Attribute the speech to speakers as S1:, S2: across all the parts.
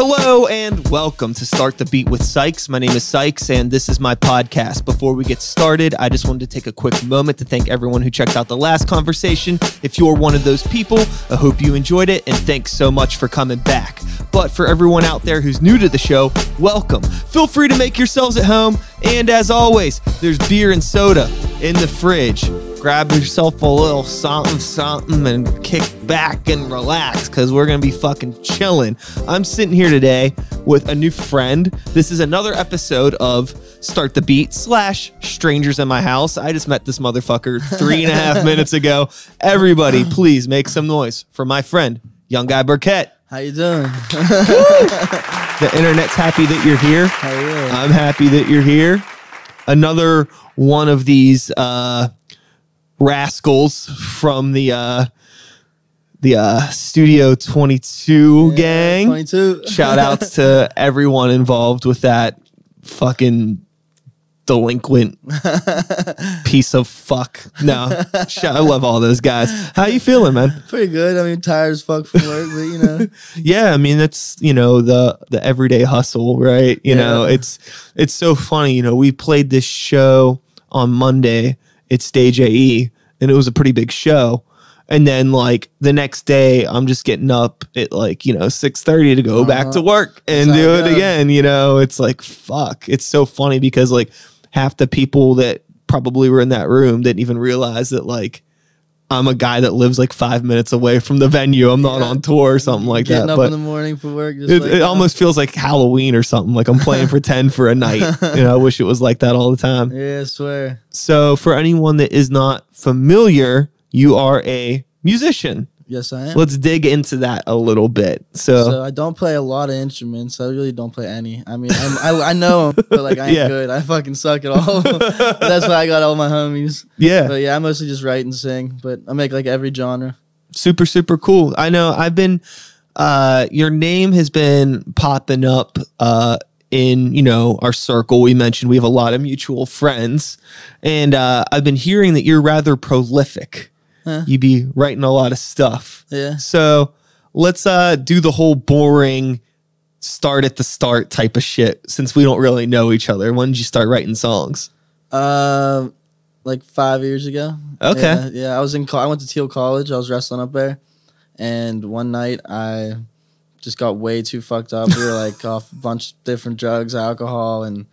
S1: Hello and welcome to Start the Beat with Sykes. My name is Sykes and this is my podcast. Before we get started, I just wanted to take a quick moment to thank everyone who checked out the last conversation. If you're one of those people, I hope you enjoyed it and thanks so much for coming back. But for everyone out there who's new to the show, welcome. Feel free to make yourselves at home. And as always, there's beer and soda in the fridge grab yourself a little something, something, and kick back and relax because we're going to be fucking chilling. I'm sitting here today with a new friend. This is another episode of Start the Beat slash Strangers in My House. I just met this motherfucker three and a half minutes ago. Everybody, please make some noise for my friend, Young Guy Burkett.
S2: How you doing?
S1: the internet's happy that you're here.
S2: How you?
S1: I'm happy that you're here. Another one of these uh, rascals from the uh the uh studio 22
S2: Yeah,
S1: gang.
S2: 22.
S1: shout outs to everyone involved with that fucking delinquent piece of fuck. No i love all those guys. How you feeling man?
S2: Pretty good. I mean, tired as fuck from work, but you know,
S1: yeah i mean that's you know the the everyday hustle right? You know it's it's so funny. You know we played this show on monday it's stage ae and it was a pretty big show. And then like the next day i'm just getting up at like you know 6.30 to go back to
S2: Uh-huh.
S1: work and do
S2: it
S1: again you know? It's like fuck. It's so funny because like half the people that probably were in that room didn't even realize that like i'm a guy that lives like five minutes away from the venue i'm not
S2: Yeah.
S1: on tour or something like that.
S2: getting
S1: that
S2: up
S1: but
S2: in the morning for work. Just
S1: it,
S2: like,
S1: it uh, almost feels like Halloween or something. Like I'm playing pretend for a night. You know, I wish it was like that all the time.
S2: Yeah, I swear.
S1: So, for anyone that is not familiar, you are a musician.
S2: Yes, I am.
S1: Let's dig into that a little bit. So,
S2: so I don't play a lot of instruments. I really don't play any. I mean, I'm, I I know 'em, but like I ain't
S1: Yeah.
S2: good. I fucking suck at all. That's why I got all my homies.
S1: yeah,
S2: But yeah, I mostly just write and sing. But I make like every genre.
S1: super super cool. I know I've been. Uh, your name has been popping up. Uh. In you know our circle, we mentioned we have a lot of mutual friends, and uh, I've been hearing that you're rather prolific.
S2: Huh.
S1: You be writing a lot of stuff.
S2: Yeah.
S1: So let's uh do the whole boring start at the start type of shit since we don't really know each other. When did you start writing songs?
S2: Um, like five years ago.
S1: Okay.
S2: Yeah, yeah, I was in. Co- I went to Thiel College. I was wrestling up there, and one night I just got way too fucked up. We were like off a bunch of different drugs, alcohol, and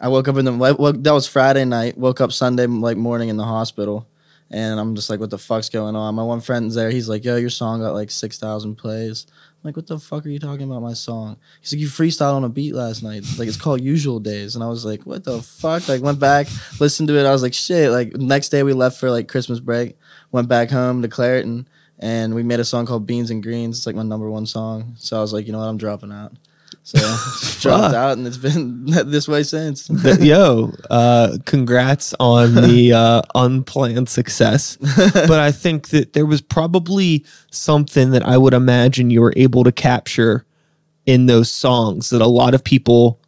S2: I woke up in the. That was Friday night. Woke up Sunday like morning in the hospital, and I'm just like, what the fuck's going on? My one friend's there. He's like, yo, your song got like six thousand plays. I'm like, what the fuck are you talking about my song? He's like, you freestyled on a beat last night. Like, it's called Usual Days. And I was like, what the fuck? Like, went back, listened to it. I was like, shit. Like, next day we left for like Christmas break, went back home to Clairton, and we made a song called Beans and Greens. It's like my number one song. So I was like, you know what? I'm dropping out. So dropped out, and it's been this way since.
S1: Yo, uh, congrats on the uh, unplanned success. But I think that there was probably something that I would imagine you were able to capture in those songs that a lot of people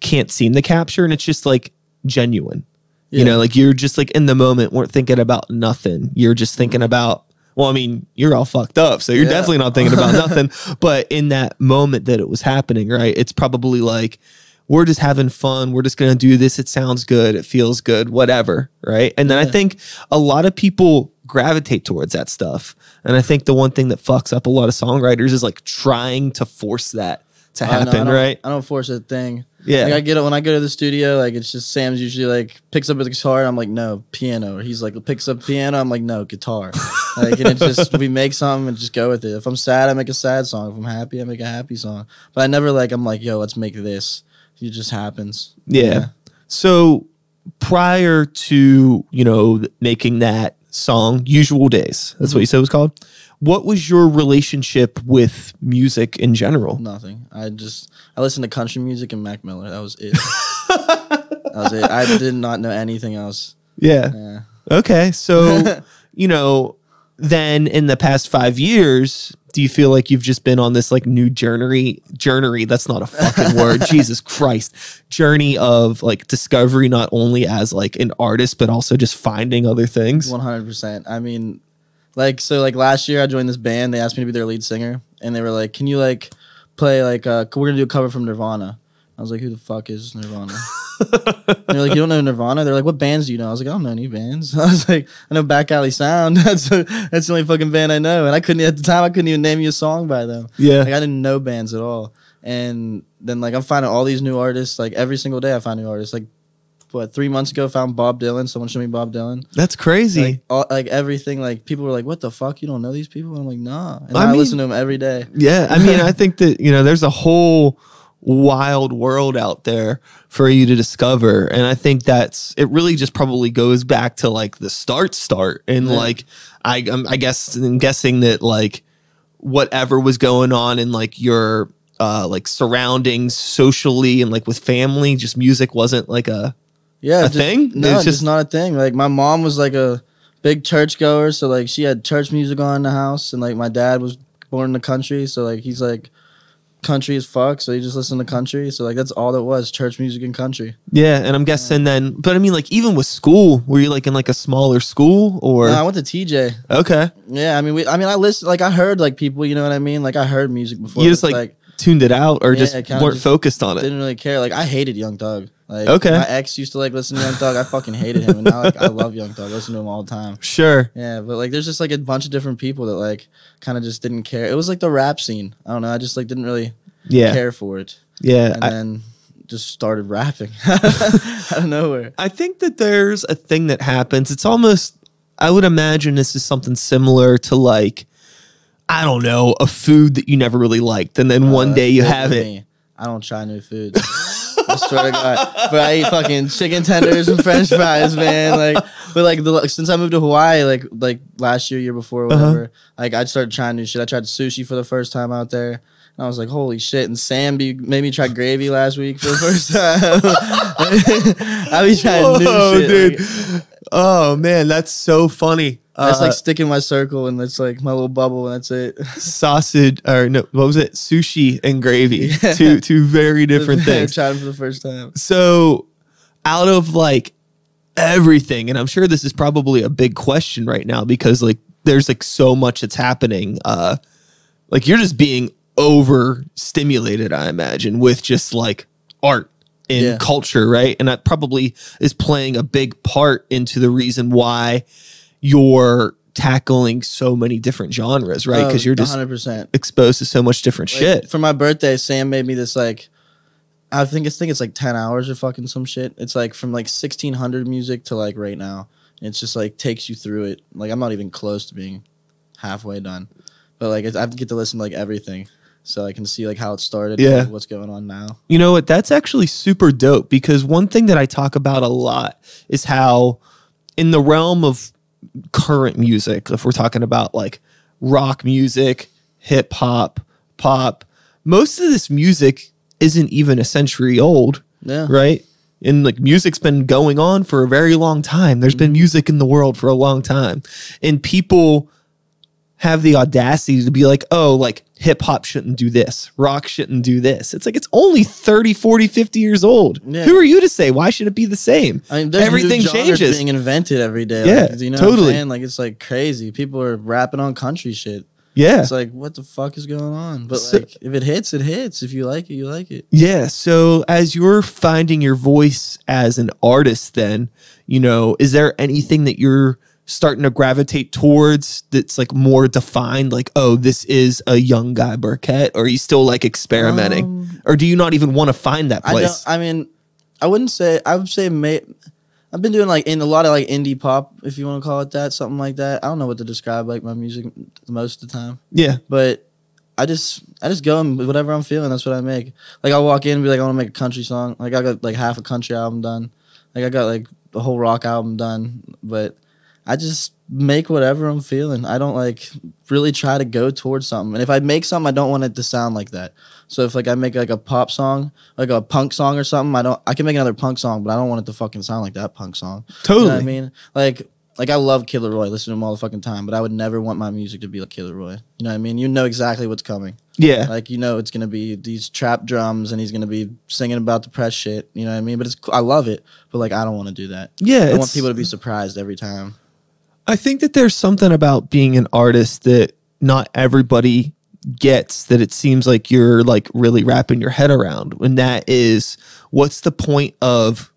S1: can't seem to capture. And it's just like genuine. You know, like you're just like in the moment, weren't thinking about nothing. You're just thinking about, well, I mean, you're all fucked up. So you're
S2: Yeah.
S1: definitely not thinking about nothing. But in that moment that it was happening, right? It's probably like, we're just having fun. We're just going to do this. It sounds good. It feels good, whatever. Right. And then I think a lot of people gravitate towards that stuff. And I think the one thing that fucks up a lot of songwriters is like trying to force that to
S2: I
S1: happen.
S2: I
S1: right.
S2: I don't force a thing.
S1: Yeah.
S2: Like I get it when I go to the studio, like it's just Sam's usually like picks up the guitar. And I'm like, no, piano. Or he's like picks up piano. I'm like, no, guitar. like and it just we make something and just go with it. If I'm sad, I make a sad song. If I'm happy, I make a happy song. But I never like I'm like, yo, let's make this. It just happens.
S1: Yeah. So prior to, you know, making that song, Usual Days, that's what mm-hmm. you said it was called. What was your relationship with music in general?
S2: Nothing. I just I listened to country music and Mac Miller. That was it. that was it. I did not know anything else.
S1: Yeah.
S2: Yeah.
S1: Okay. So, you know, then in the past five years, do you feel like you've just been on this like new journey journey that's not a fucking word jesus christ journey of like discovery not only as like an artist but also just finding other things
S2: One hundred percent. I mean, like so, like last year I joined this band. They asked me to be their lead singer, and they were like, "Can you like play like uh, we're gonna do a cover from Nirvana. I was like, who the fuck is Nirvana? They're like, you don't know Nirvana? They're like, what bands do you know? I was like, I don't know any bands. I was like, I know Back Alley Sound. That's that's the only fucking band I know. And I couldn't at the time. I couldn't even name you a song by them.
S1: Yeah.
S2: Like I didn't know bands at all. And then like I'm finding all these new artists. Like every single day, I find new artists. Like what three months ago, found Bob Dylan. Someone showed me Bob Dylan.
S1: That's crazy.
S2: Like all, like everything. Like people were like, "What the fuck? You don't know these people?" And I'm like, "Nah." And
S1: I
S2: I,
S1: mean-
S2: listen to them every day.
S1: Yeah, I mean, I think that you know, there's a whole wild world out there for you to discover, and I think that's it. Really, just probably goes back to like the start, start, and
S2: Yeah.
S1: like I, I'm, I guess, I'm guessing that like whatever was going on in like your uh like surroundings socially and like with family, just music wasn't like a
S2: Yeah,
S1: A
S2: just-
S1: thing?
S2: No,
S1: It's just-
S2: just not a thing. Like my mom was like a big church goer, so like she had church music on in the house, and like my dad was born in the country, so like he's like country as fuck, so he just listened to country. So like that's all that was church music and country.
S1: yeah. And I'm guessing then, but I mean, like even with school, were you like in like a smaller school or
S2: No, I went to TJ.
S1: okay?
S2: Yeah, I mean, we, I mean, I listened, like I heard like people, you know what I mean? Like I heard music before.
S1: You just
S2: but,
S1: like, tuned it out or
S2: Yeah,
S1: just weren't
S2: just
S1: focused on it.
S2: didn't really care. Like I hated Young Thug. Like
S1: Okay.
S2: my ex used to like listen to Young Thug. I fucking hated him, and now like I love Young Thug. I listen to him all the time.
S1: Sure.
S2: Yeah, but like there's just like a bunch of different people that like kind of just didn't care. It was like the rap scene. I don't know. I just like didn't really
S1: Yeah.
S2: care for it,
S1: Yeah.
S2: and
S1: I,
S2: then just started rapping out of nowhere.
S1: I think that there's a thing that happens. It's almost, I would imagine this is something similar to like, I don't know, a food that you never really liked. And then one
S2: Uh,
S1: day you have it.
S2: me. I don't try new foods. I swear to God, but I eat fucking chicken tenders and French fries, man. Like, but like the since I moved to Hawaii, like like last year, year before,
S1: Uh-huh.
S2: whatever. Like I started trying new shit. I tried sushi for the first time out there. And I was like, holy shit. And Sam be, made me try gravy last week for the first time. I be trying new
S1: Whoa,
S2: shit.
S1: dude.
S2: Like,
S1: Oh, man. That's so funny.
S2: That's
S1: Uh,
S2: like sticking my circle and it's like my little bubble and that's it.
S1: sausage, or no, what was it? Sushi and gravy.
S2: Yeah.
S1: Two, two very different things.
S2: I tried them for the first time.
S1: So, out of like everything, and I'm sure this is probably a big question right now because like there's like so much that's happening. Uh, like you're just being overstimulated, I imagine, with just like art and
S2: Yeah.
S1: culture, right? And that probably is playing a big part into the reason why you're tackling so many different genres, right? Because
S2: Oh,
S1: you're just
S2: 100%.
S1: exposed to so much different
S2: Like,
S1: shit.
S2: For my birthday, Sam made me this like I think it's think it's like ten hours or fucking some shit. It's like from like sixteen hundred music to like right now. It's just like takes you through it. Like I'm not even close to being halfway done, but like I have to get to listen to like everything, so I can see like how it started.
S1: Yeah.
S2: like, what's going on now?
S1: You know what? That's actually super dope because one thing that I talk about a lot is how, in the realm of current music, if we're talking about like rock music, hip hop, pop, most of this music isn't even a century old,
S2: Yeah,
S1: right? And like music's been going on for a very long time. There's been mm-hmm. music in the world for a long time. And people have the audacity to be like, oh, like hip hop shouldn't do this, rock shouldn't do this. It's like it's only 30, 40, 50 years old.
S2: Yeah.
S1: Who are you to say why should it be the same?
S2: I mean, there's
S1: Everything changes.
S2: being invented every day.
S1: Yeah,
S2: like, you know
S1: totally.
S2: What I'm? Like it's like crazy. People are rapping on country shit.
S1: Yeah.
S2: It's like what the fuck is going on? But
S1: So-
S2: like if it hits, it hits. If you like it, you like it.
S1: Yeah. So as you're finding your voice as an artist, then, you know, is there anything that you're starting to gravitate towards that's like more defined? Like, oh, this is a young guy Burkett, or are you still like experimenting?
S2: Um,
S1: or do you not even want to find that
S2: I
S1: place?
S2: don't. I mean, I wouldn't say. I would say. May, I've been doing like in a lot of like indie pop, if you want to call it that, something like that. I don't know what to describe like my music most of the time,
S1: yeah.
S2: but I just I just go and whatever I'm feeling, that's what I make. Like I'll walk in and be like, I want to make a country song. Like I got like half a country album done. Like I got like the whole rock album done, but I just make whatever I'm feeling. I don't like really try to go towards something. And if I make something, I don't want it to sound like that. So if like I make like a pop song, like a punk song or something, I don't. I can make another punk song, but I don't want it to fucking sound like that punk song.
S1: Totally.
S2: You know what I mean? Like, like I love Killer Roy, listen to him all the fucking time, but I would never want my music to be like Killer Roy. You know what I mean? You know exactly what's coming.
S1: Yeah.
S2: Like you know it's gonna be these trap drums, and he's gonna be singing about depressed shit. You know what I mean? But it's I love it, but like I don't want to do that.
S1: Yeah.
S2: I want people to be surprised every time.
S1: I think that there's something about being an artist that not everybody gets that it seems like you're like really wrapping your head around and that is what's the point of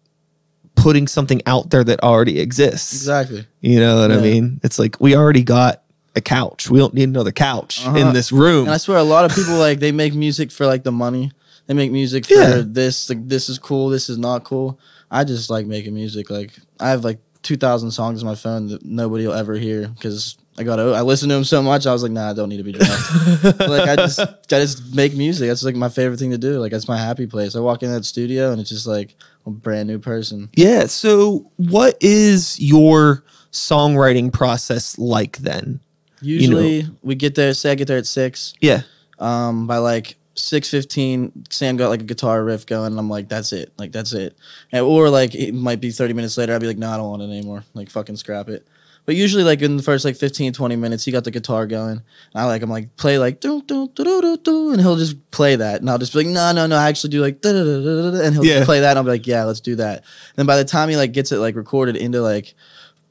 S1: putting something out there that already exists
S2: Exactly.
S1: you know what i mean it's like we already got a couch we don't need another couch in
S2: Uh-huh.
S1: this room
S2: And I swear, a lot of people like they make music for like the money. They make music for
S1: Yeah.
S2: this. Like this is cool. This is not cool. I just like making music. Like I have like two thousand songs on my phone that nobody will ever hear because I got I listen to them so much. I was like, nah, I don't need to be dropped. like I just I just make music. That's like my favorite thing to do. Like that's my happy place. I walk in that studio and it's just like a brand new person.
S1: yeah so what is your songwriting process like then
S2: Usually we get there. Say I get there at six.
S1: yeah
S2: um by like 6.15 sam got like a guitar riff going and i'm like that's it. Like that's it. And, or like it might be 30 minutes later i'd be like no i don't want it anymore. Like fucking scrap it. But usually like in the first like 15 20 minutes he got the guitar going. And i like i'm like play like do do do do do do and he'll just play that and i'll just be like no no no i actually do like da, da, da, da, da, and he'll
S1: Yeah.
S2: play that and i'll be like yeah let's do that. Then by the time he like gets it like recorded into like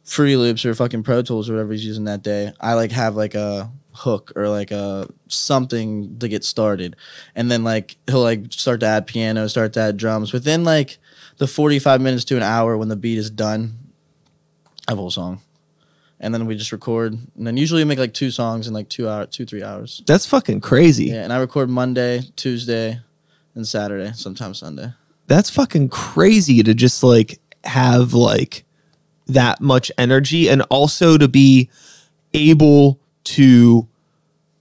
S2: Free Loops or fucking Pro Tools or whatever he's using that day, I like have like a hook or like a something to get started, and then like he'll like start to add piano, start to add drums. Within like the forty five minutes to an hour when the beat is done, I have a whole song, and then we just record, and then usually we make like two songs in like two hour, two three hours.
S1: that's fucking crazy
S2: Yeah, and I record Monday, Tuesday, and Saturday, sometimes Sunday.
S1: that's fucking crazy to just like have like that much energy and also to be able to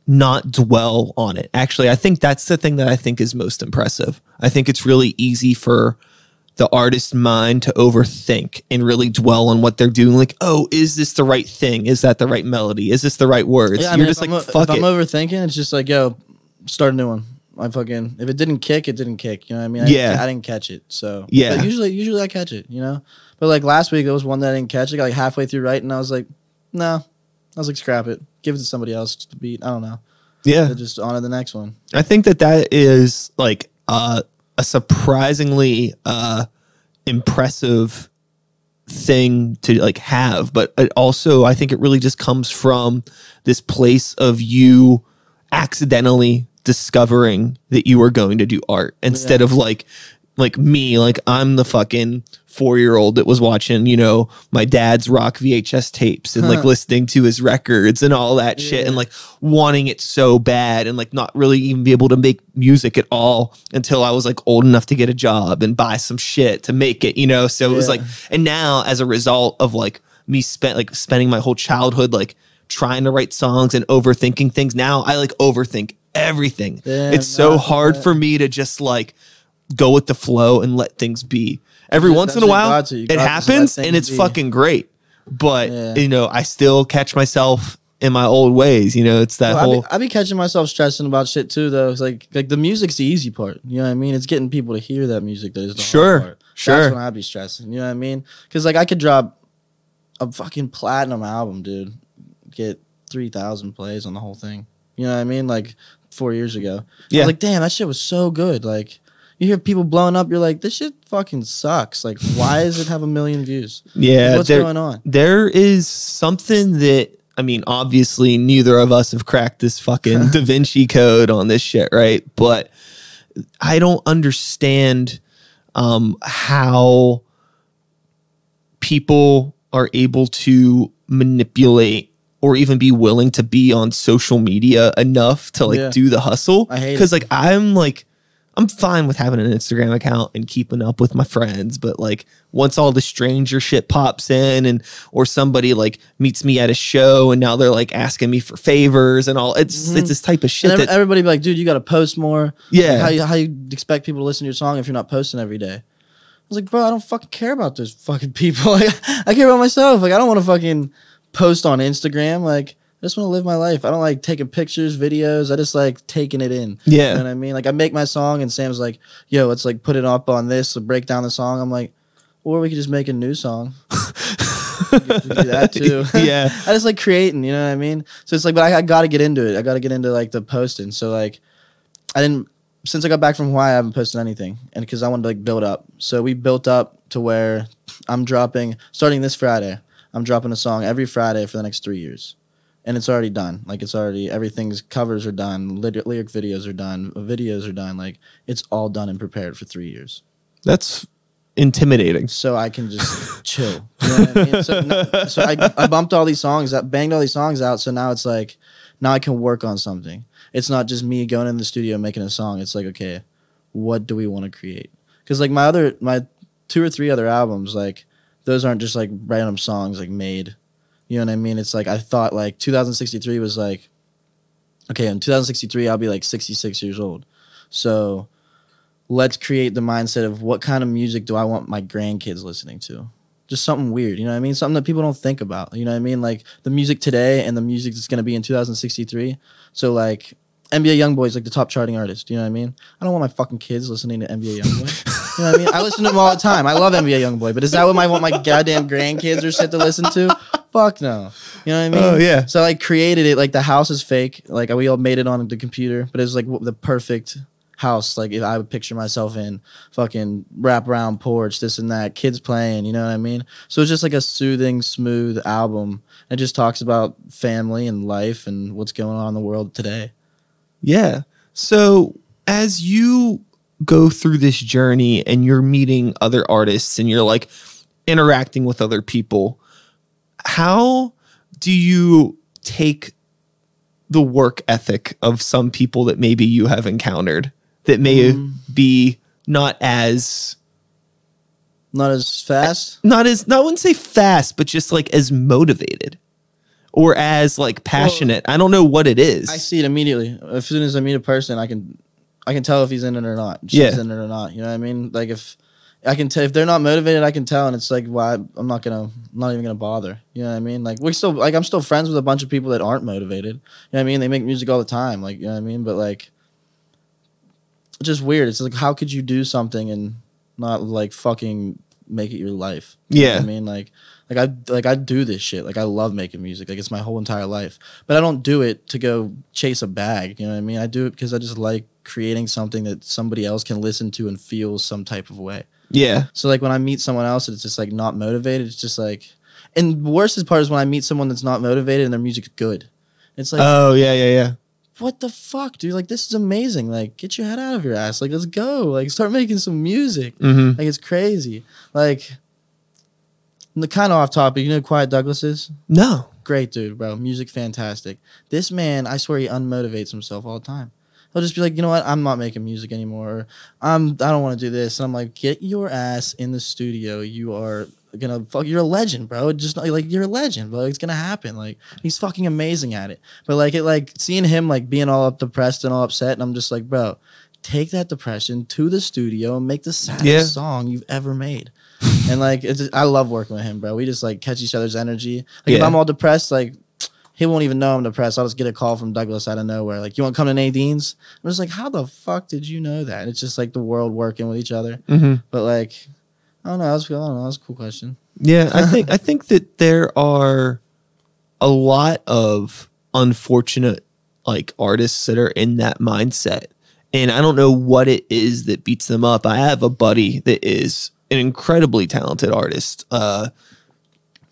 S1: not dwell on it. Actually, I think that's the thing that I think is most impressive. I think it's really easy for the artist's mind to overthink and really dwell on what they're doing. Like, oh, is this the right thing? Is that the right melody? Is this the right words?
S2: Yeah, I
S1: You're
S2: mean,
S1: just like,
S2: I'm,
S1: fuck
S2: if
S1: it.
S2: I'm overthinking, it's just like, yo, start a new one. I fucking if it didn't kick, it didn't kick. You know what I mean? I
S1: Yeah.
S2: didn't, I didn't catch it. So
S1: Yeah.
S2: but usually, usually I catch it. You know, but like last week, there was one that I didn't catch. I got like halfway through writing, and I was like, no. I was like, scrap it. Give it to somebody else to beat. I don't know.
S1: yeah.
S2: Just on to the next one.
S1: I think that that is like uh, a surprisingly uh, impressive thing to like have, but it also I think it really just comes from this place of you accidentally discovering that you are going to do art instead of like like me like I'm the fucking 4-year-old that was watching, you know, my dad's rock VHS tapes and like listening to his records and all that shit and like wanting it so bad and like not really even be able to make music at all until I was like old enough to get a job and buy some shit to make it, you know. So it was like and now as a result of like me spent like spending my whole childhood like trying to write songs and overthinking things, now I like overthink everything.
S2: Yeah,
S1: it's so hard
S2: that.
S1: for me to just like go with the flow and let things be. Every
S2: Yeah,
S1: once in a while.
S2: You
S1: it
S2: got to just let
S1: happens and it's
S2: be.
S1: fucking great. But
S2: Yeah.
S1: you know, I still catch myself in my old ways. You know, it's that
S2: Well, I,
S1: whole
S2: be, I be catching myself stressing about shit too, though. It's like like the music's the easy part. You know what I mean? It's getting people to hear that music that is the
S1: Sure,
S2: hard part.
S1: sure.
S2: That's when I'd be stressing. You know what I mean? Because like I could drop a fucking platinum album, dude, get three thousand plays on the whole thing. You know what I mean? Like four years ago. I
S1: Yeah.
S2: like, damn, that shit was so good. Like you hear people blowing up, you're like, this shit fucking sucks. Like, why does it have a million views?
S1: yeah.
S2: What's
S1: there-
S2: going on?
S1: there is something that I mean, obviously, neither of us have cracked this fucking Da Vinci Code on this shit, right? But I don't understand um, how people are able to manipulate or even be willing to be on social media enough to like
S2: Yeah.
S1: do the hustle.
S2: I hate it.
S1: Because like I'm like I'm fine with having an Instagram account and keeping up with my friends, but like once all the stranger shit pops in and or somebody like meets me at a show and now they're like asking me for favors and all it's
S2: Mhm.
S1: it's this type of shit
S2: And every-
S1: that
S2: everybody be like, dude, you got to post more.
S1: yeah
S2: Like, how you how you expect people to listen to your song if you're not posting every day? I was like, bro, I don't fucking care about those fucking people. Like, I care about myself. Like, I don't want to fucking post on Instagram. Like, just want to live my life. I don't like taking pictures, videos. I just like taking it in. You know
S1: yeah
S2: what I mean? Like, I make my song, and Sam's like, yo, let's like put it up on this, break down the song. I'm like, or we could just make a new song. Do that too.
S1: yeah
S2: I just like creating, you know what I mean? So it's like, but I, I got to get into it. I got to get into like the posting. So like, I didn't since I got back from Hawaii, I haven't posted anything, and because I wanted to like build up. So we built up to where I'm dropping starting this Friday. I'm dropping a song every Friday for the next three years, and it's already done. Like it's already everything's covers are done, lyric, lyric videos are done, videos are done. Like it's all done and prepared for three years.
S1: That's intimidating.
S2: So I can just chill. You know what I mean? So, no- so I, I bumped all these songs, out, banged all these songs out. So now it's like, now I can work on something. It's not just me going in the studio making a song. It's like, okay, what do we want to create? Because like my other, my two or three other albums, like those aren't just like random songs like made. You know what I mean? It's like I thought like 2063 was like, okay, in 2063 I'll be like 66 years old. So let's create the mindset of what kind of music do I want my grandkids listening to? Just something weird, you know what I mean? Something that people don't think about, you know what I mean? Like the music today and the music that's going to be in 2063. So like NBA YoungBoy is like the top charting artist, you know what I mean? I don't want my fucking kids listening to NBA YoungBoy. you know what I mean? I listen to them all the time. I love NBA YoungBoy, but is that what I want my goddamn grandkids or shit to listen to? Fuck no. You know what I oh, mean?
S1: Oh, yeah.
S2: So I like, created it like the house is fake. Like we all made it on the computer, but it was like the perfect house. Like if I would picture myself in fucking wrap around porch, this and that, kids playing. You know what I mean? So it's just like a soothing, smooth album. It just talks about family and life and what's going on in the world today.
S1: Yeah. So as you go through this journey and you're meeting other artists and you're like interacting with other people, how do you take the work ethic of some people that maybe you have encountered that may
S2: Mm.
S1: be not as
S2: Not as fast.
S1: not as not I wouldn't say fast, but just like as motivated or as like passionate. I don't know what it is.
S2: I see it immediately. As soon as I meet a person, I can, I can tell if he's in it or not. She's
S1: Yeah.
S2: in it or not. You know what I mean? Like if I can tell if they're not motivated, I can tell, and it's like why I'm not gonna, I'm not even gonna bother. You know what I mean? Like we still, like I'm still friends with a bunch of people that aren't motivated. You know what I mean? They make music all the time. Like you know what I mean? But like, it's just weird. It's like how could you do something and not like fucking make it your life? You know what
S1: Yeah.
S2: I mean like. Like I like I do this shit. Like I love making music. Like it's my whole entire life. But I don't do it to go chase a bag. You know what I mean? I do it because I just like creating something that somebody else can listen to and feel some type of way.
S1: Yeah.
S2: So like when I meet someone else that's just like not motivated, it's just like and the worst part is when I meet someone that's not motivated and their music's good. It's like
S1: Oh yeah, yeah, yeah.
S2: what the fuck, dude? Like this is amazing. Like get your head out of your ass. Like let's go. Like start making some music.
S1: Mm-hmm.
S2: Like it's crazy. Like the kind of off topic, you know who Quiet Douglas is?
S1: No.
S2: Great dude, bro. Music fantastic. This man, I swear he unmotivates himself all the time. He'll just be like, you know what, I'm not making music anymore. I'm I don't want to do this. And I'm like, get your ass in the studio. You are gonna fuck you're a legend, bro. Just like you're a legend, bro. It's gonna happen. Like he's fucking amazing at it. But like it like seeing him like being all up depressed and all upset, and I'm just like, bro, take that depression to the studio and make the saddest
S1: Yeah.
S2: song you've ever made. and like it's I love working with him, bro. We just like catch each other's energy. Like if I'm all depressed, like he won't even know I'm depressed. I'll just get a call from Douglas out of nowhere. Like, you want to come to Nadine's? I'm just like, how the fuck did you know that? It's just like the world working with each other.
S1: Mm-hmm.
S2: But like, I don't know. That's, I don't know. That's a cool question.
S1: Yeah, I think I think that there are a lot of unfortunate like artists that are in that mindset. And I don't know what it is that beats them up. I have a buddy that is an incredibly talented artist. Uh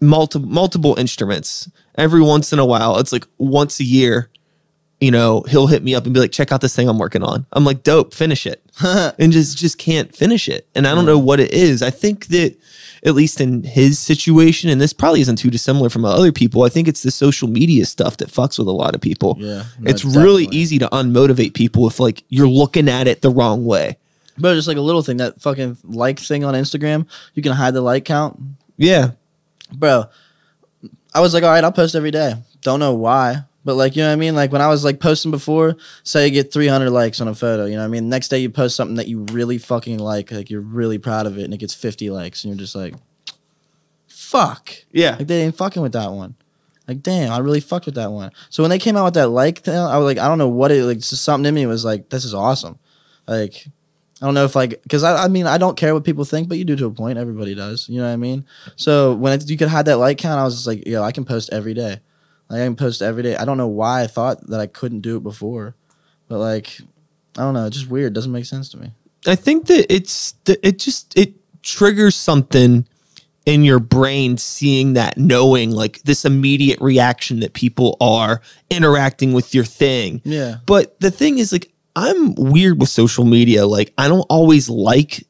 S1: multiple multiple instruments. Every once in a while, it's like once a year, you know, he'll hit me up and be like, check out this thing I'm working on. I'm like, dope, finish it. and just just can't finish it. And I don't know mm. what it is. I think that at least in his situation, and this probably isn't too dissimilar from other people, I think it's the social media stuff that fucks with a lot of people.
S2: Yeah. no,
S1: it's really easy to unmotivate people if like you're looking at it the wrong way.
S2: But just like a little thing, that fucking like thing on Instagram, you can hide the like count.
S1: Yeah.
S2: Bro, I was like, all right, I'll post every day. Don't know why. But like, you know what I mean? Like when I was like posting before, say you get 300 likes on a photo, you know what I mean? Next day you post something that you really fucking like, like you're really proud of it, and it gets 50 likes, and you're just like, fuck.
S1: Yeah.
S2: Like they ain't fucking with that one. Like damn, I really fucked with that one. So when they came out with that like thing, I was like, I don't know what it like. Just something in me was like, this is awesome. Like I don't know if like because I, I mean I don't care what people think, but you do to a point. Everybody does. You know what I mean? So when it, you could hide that like count, I was just like, yo, I can post every day. Like I can post every day. I don't know why I thought that I couldn't do it before, but like I don't know. It's just weird. It Doesn't make sense to me.
S1: I think that it's it just it triggers something in your brain seeing that, knowing like this immediate reaction that people are interacting with your thing.
S2: Yeah.
S1: But the thing is, like, I'm weird with social media. Like, I don't always like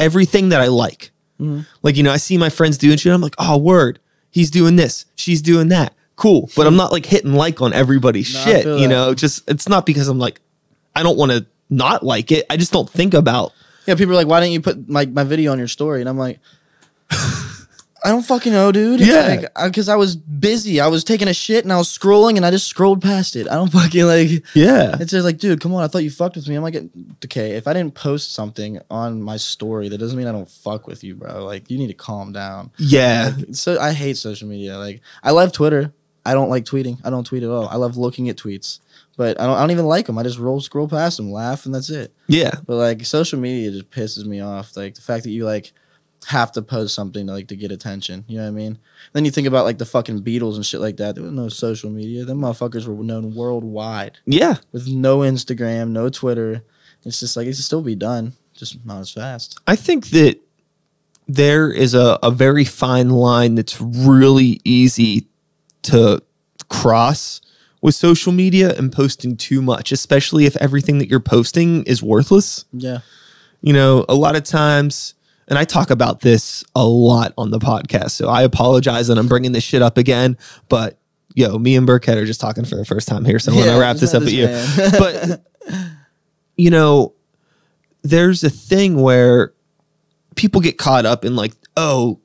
S1: everything that I like.
S2: Mhm.
S1: Like, you know, I see my friends doing shit. I'm like, oh, word. He's doing this. She's doing that. Cool. But I'm not like hitting like on everybody's
S2: No,
S1: shit. You
S2: that.
S1: know, just it's not because I'm like, I don't want to not like it. I just don't think about.
S2: Yeah, people are like, why didn't you put my, my video on your story? And I'm like, I don't fucking know, dude.
S1: Yeah.
S2: Because I, was busy. I was taking a shit and I was scrolling and I just scrolled past it. I don't fucking like.
S1: Yeah.
S2: It's just like, dude, come on. I thought you fucked with me. I'm like, okay, if I didn't post something on my story, that doesn't mean I don't fuck with you, bro. Like, you need to calm down.
S1: Yeah.
S2: So I hate social media. Like, I love Twitter. I don't like tweeting. I don't tweet at all. I love looking at tweets, but I don't. I don't even like them. I just roll, scroll past them, laugh, and that's it.
S1: Yeah.
S2: But like social media just pisses me off. Like the fact that you like have to post something to like to get attention. You know what I mean? Then you think about like the fucking Beatles and shit like that. There was no social media. Them motherfuckers were known worldwide
S1: Yeah.
S2: with no Instagram, no Twitter. It's just like it could still be done, just not as fast.
S1: I think that there is a, a very fine line that's really easy to cross with social media and posting too much, especially if everything that you're posting is worthless.
S2: Yeah.
S1: You know, a lot of times, and I talk about this a lot on the podcast, so I apologize that I'm bringing this shit up again, but yo, me and Burkett are just talking for the first time here, so I want to wrap this up at you. but you know, there's a thing where people get caught up in like, oh,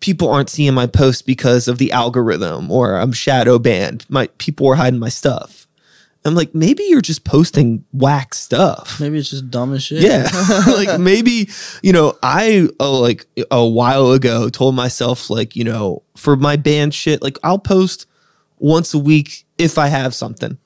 S1: people aren't seeing my post because of the algorithm or I'm shadow banned. My people are hiding my stuff. I'm like, maybe you're just posting whack stuff.
S2: maybe it's just dumb as shit.
S1: Yeah. like maybe, you know, I uh, like a while ago told myself like, you know, for my band shit, like I'll post once a week if I have something.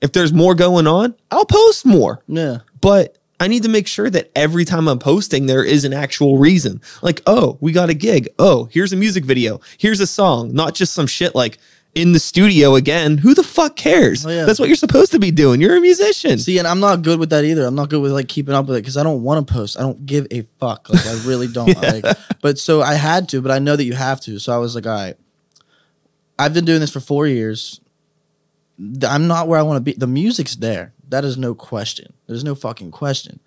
S1: If there's more going on, I'll post more.
S2: yeah.
S1: But I need to make sure that every time I'm posting, there is an actual reason. Like, oh, we got a gig. Oh, here's a music video. Here's a song. Not just some shit like in the studio again. Who the fuck cares?
S2: Oh, yeah.
S1: That's what you're supposed to be doing. You're a musician.
S2: See, and I'm not good with that either. I'm not good with like keeping up with it because I don't want to post. I don't give a fuck. Like I really don't. Like, but so I had to, but I know that you have to. So I was like, all right. I've been doing this for four years. I'm not where I want to be. The music's there. That is no question. There's no fucking question.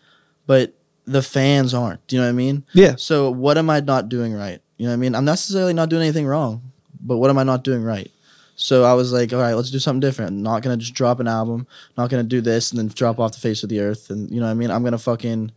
S2: But the fans aren't. Do you know what I mean?
S1: yeah.
S2: So what am I not doing right? You know what I mean? I'm necessarily not doing anything wrong, but what am I not doing right? So I was like, all right, let's do something different. I'm not gonna just drop an album, not gonna do this and then drop off the face of the earth. And you know what I mean? I'm gonna fucking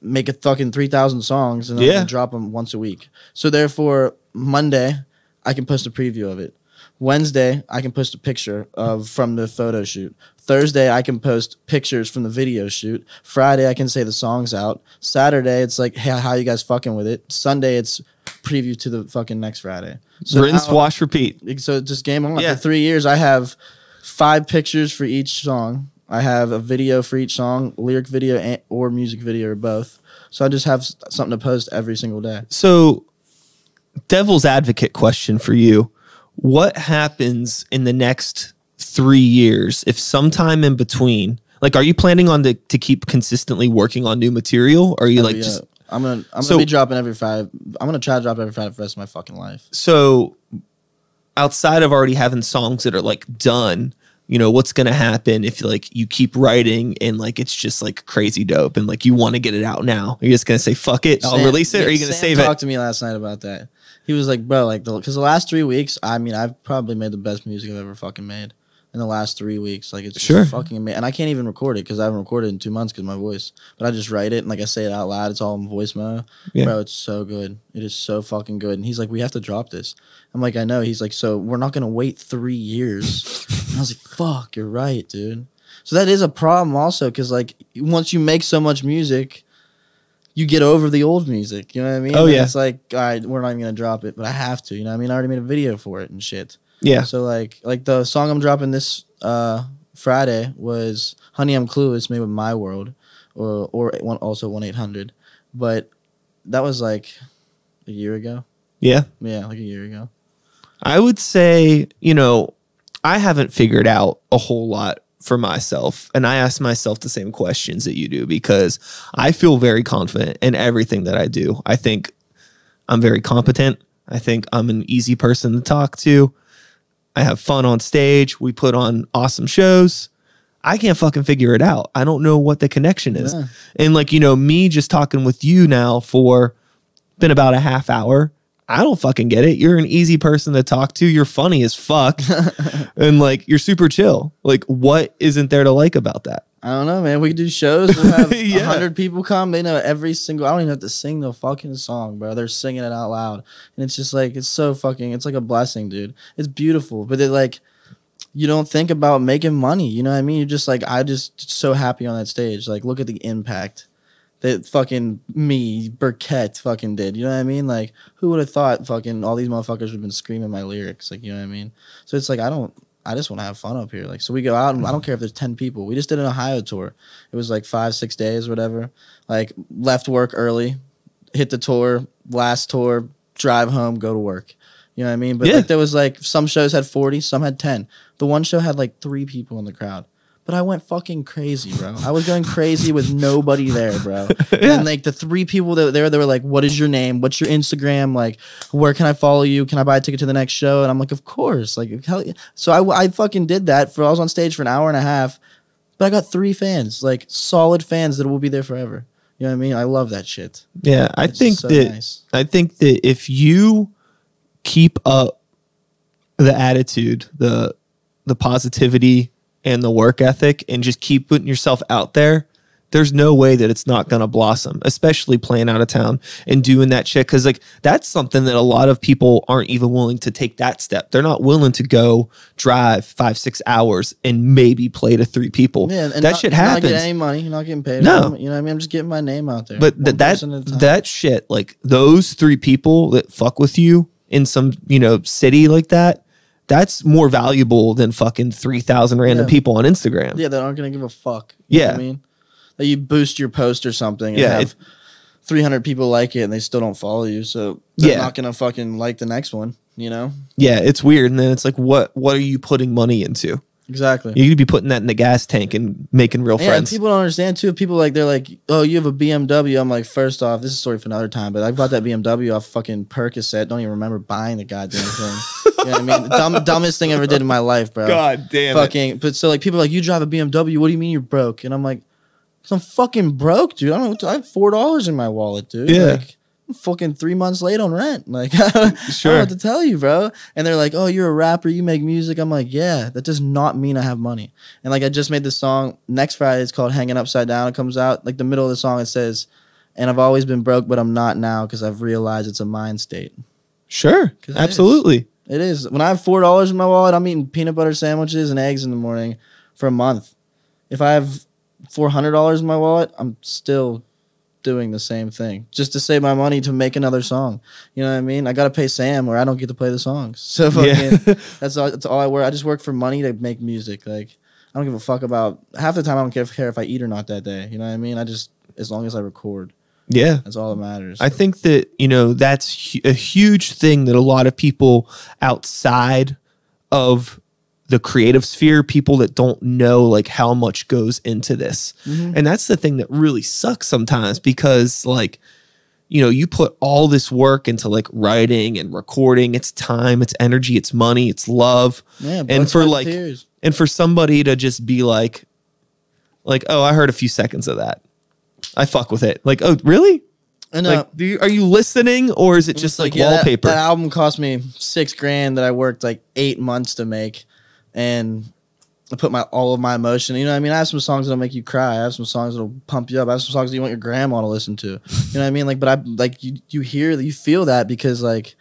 S2: make a fucking three thousand songs and I'm
S1: Yeah.
S2: gonna drop them once a week. So therefore, Monday I can post a preview of it. Wednesday I can post a picture of from the photo shoot. Thursday I can post pictures from the video shoot. Friday I can say the songs out. Saturday it's like, hey, how you guys fucking with it? Sunday it's preview to the fucking next Friday. So
S1: Rinse,
S2: now-
S1: wash, repeat.
S2: so just game on.
S1: Yeah.
S2: For three years, I have five pictures for each song. I have a video for each song, lyric video and, or music video or both. So I just have something to post every single day.
S1: So, devil's advocate question for you. What happens in the next three years if sometime in between, like, are you planning on to, to keep consistently working on new material? Or are you like
S2: Every,
S1: just
S2: I'm gonna I'm
S1: So-
S2: gonna be dropping every five. I'm gonna try to drop every five for the rest of my fucking life.
S1: so outside of already having songs that are like done? You know what's gonna happen if like you keep writing and like it's just like crazy dope and like you want to get it out now? Are you just gonna say fuck it, I'll release it, or are you gonna
S2: Sam
S1: save it?
S2: Talked to me last night about that. He was like, bro, like, because the last three weeks, I mean, I've probably made the best music I've ever fucking made in the last three weeks. Like, it's
S1: Sure.
S2: fucking amazing. And I can't even record it because I haven't recorded in two months because my voice. But I just write it and like I say it out loud. It's all in voice mode.
S1: Yeah.
S2: Bro, it's so good. It is so fucking good. And he's like, we have to drop this. I'm like, I know. He's like, so we're not gonna wait three years. and I was like, fuck, you're right, dude. So that is a problem also because like once you make so much music you get over the old music. You know what I mean?
S1: Oh,
S2: And
S1: yeah.
S2: It's like, all right, we're not even gonna drop it, but I have to. You know what I mean? I already made a video for it and shit.
S1: Yeah,
S2: So like, like the song I'm dropping this uh Friday was "Honey I'm Clueless," made with My World, or or one also one eight hundred, but that was like a year ago.
S1: yeah.
S2: Yeah, like a year ago.
S1: I would say, you know, I haven't figured out a whole lot for myself. And I ask myself the same questions that you do because I feel very confident in everything that I do. I think I'm very competent. I think I'm an easy person to talk to. I have fun on stage. We put on awesome shows. I can't fucking figure it out. I don't know what the connection is.
S2: Yeah.
S1: And like, you know, me just talking with you now for been about a half hour. I don't fucking get it. You're an easy person to talk to. You're funny as fuck. and like you're super chill. Like what isn't there to like about that?
S2: I don't know, man. We do shows. We'll have a
S1: Yeah.
S2: hundred people come. They know every single. I don't even have to sing the fucking song, bro. They're singing it out loud, and it's just like it's so fucking. It's like a blessing, dude. It's beautiful, but it like you don't think about making money. You know what I mean? You're just like I just so happy on that stage. Like look at the impact that fucking me Burkett fucking did. You know what I mean? Like who would have thought fucking all these motherfuckers would have been screaming my lyrics? Like you know what I mean? So it's like I don't. I just want to have fun up here. Like, so we go out and I don't care if there's 10 people. We just did an Ohio tour. It was like five, six days, whatever. Like, left work early, hit the tour, last tour, drive home, go to work. You know what I mean? But
S1: Yeah.
S2: like, there was like some shows had 40, some had 10. The one show had like three people in the crowd. But I went fucking crazy, bro. I was going crazy with nobody there, bro. And like the three people that were there, they were like, "What is your name? What's your Instagram? Like, where can I follow you? Can I buy a ticket to the next show?" And I'm like, "Of course!" Like, hell yeah. So I, I fucking did that for. I was on stage for an hour and a half, but I got three fans, like solid fans that will be there forever. You know what I mean? I love that shit.
S1: Yeah, I
S2: It's
S1: think
S2: so
S1: that
S2: nice.
S1: I think that if you keep up the attitude, the the positivity and the work ethic and just keep putting yourself out there, there's no way that it's not going to blossom, especially playing out of town and doing that shit cuz like that's something that a lot of people aren't even willing to take that step. They're not willing to go drive 5 6 hours and maybe play to 3 people.
S2: Yeah, and
S1: that
S2: not,
S1: shit
S2: Not
S1: happens.
S2: getting any money. You're not getting paid.
S1: No.
S2: you know what I mean. I'm just getting my name out there.
S1: but th- that
S2: person at a time.
S1: that shit like those three people that fuck with you in some you know city like that that's more valuable than fucking 3000 random
S2: Yeah.
S1: people on instagram
S2: yeah, that aren't gonna give a fuck. You know what
S1: Yeah.
S2: I mean, like you boost your post or something. And
S1: Yeah,
S2: have 300 people like it and they still don't follow you, so they're
S1: Yeah.
S2: not gonna fucking like the next one. You know
S1: yeah it's weird and then it's like what what are you putting money into
S2: exactly.
S1: you could be putting that in the gas tank and making real
S2: Yeah, and
S1: friends
S2: people don't understand too. People like they're like, "Oh, you have a BMW." I'm like, first off, this is a story for another time, but I bought that BMW off fucking Percocet. Don't even remember buying the goddamn thing. you know what I mean? Dumb, dumbest thing I ever did in my life, bro.
S1: god damn
S2: fucking. But so like people are like, you drive a BMW. What do you mean you're broke? And I'm like, cause I'm fucking broke, dude. I don't. I have four dollars in my wallet, dude.
S1: Yeah.
S2: Like, I'm fucking three months late on rent. Like, I don't
S1: Sure.
S2: what to tell you, bro. And they're like, oh, you're a rapper. You make music. I'm like, yeah. That does not mean I have money. And like, I just made this song next Friday. It's called "Hanging Upside Down." It comes out like the middle of the song. It says. And I've always been broke, but I'm not now because I've realized it's a mind state.
S1: Sure.
S2: it
S1: absolutely
S2: It is. When I have four dollars in my wallet, I'm eating peanut butter sandwiches and eggs in the morning for a month. If I have four hundred dollars in my wallet, I'm still doing the same thing just to save my money to make another song. You know what I mean? I gotta pay Sam, or I don't get to play the songs. So fucking,
S1: yeah
S2: that's all. That's all I work. I just work for money to make music. Like I don't give a fuck about half the time. I don't care if, care if I eat or not that day. You know what I mean? I just as long as I record,
S1: yeah
S2: that's all that matters.
S1: I think that you know that's hu- a huge thing that a lot of people outside of the creative sphere, people that don't know like how much goes into this,
S2: Mhm.
S1: and that's the thing that really sucks sometimes because like you know you put all this work into like writing and recording. It's time, it's energy, it's money, it's love,
S2: yeah,
S1: and for, like,
S2: tears.
S1: and for somebody to just be like, like oh I heard a few seconds of that. I fuck with it. Like, oh, really?
S2: And uh,
S1: Like, do you, are you listening, or is it just like,
S2: yeah, that-
S1: wallpaper?
S2: That, album cost me six grand that I worked like eight months to make, and I put my all of my emotion. You know, what I mean, I have some songs that'll make you cry. I have some songs that'll pump you up. I have some songs that you want your grandma to listen to. You know what I mean? Like, but I like you. You hear, you feel that because like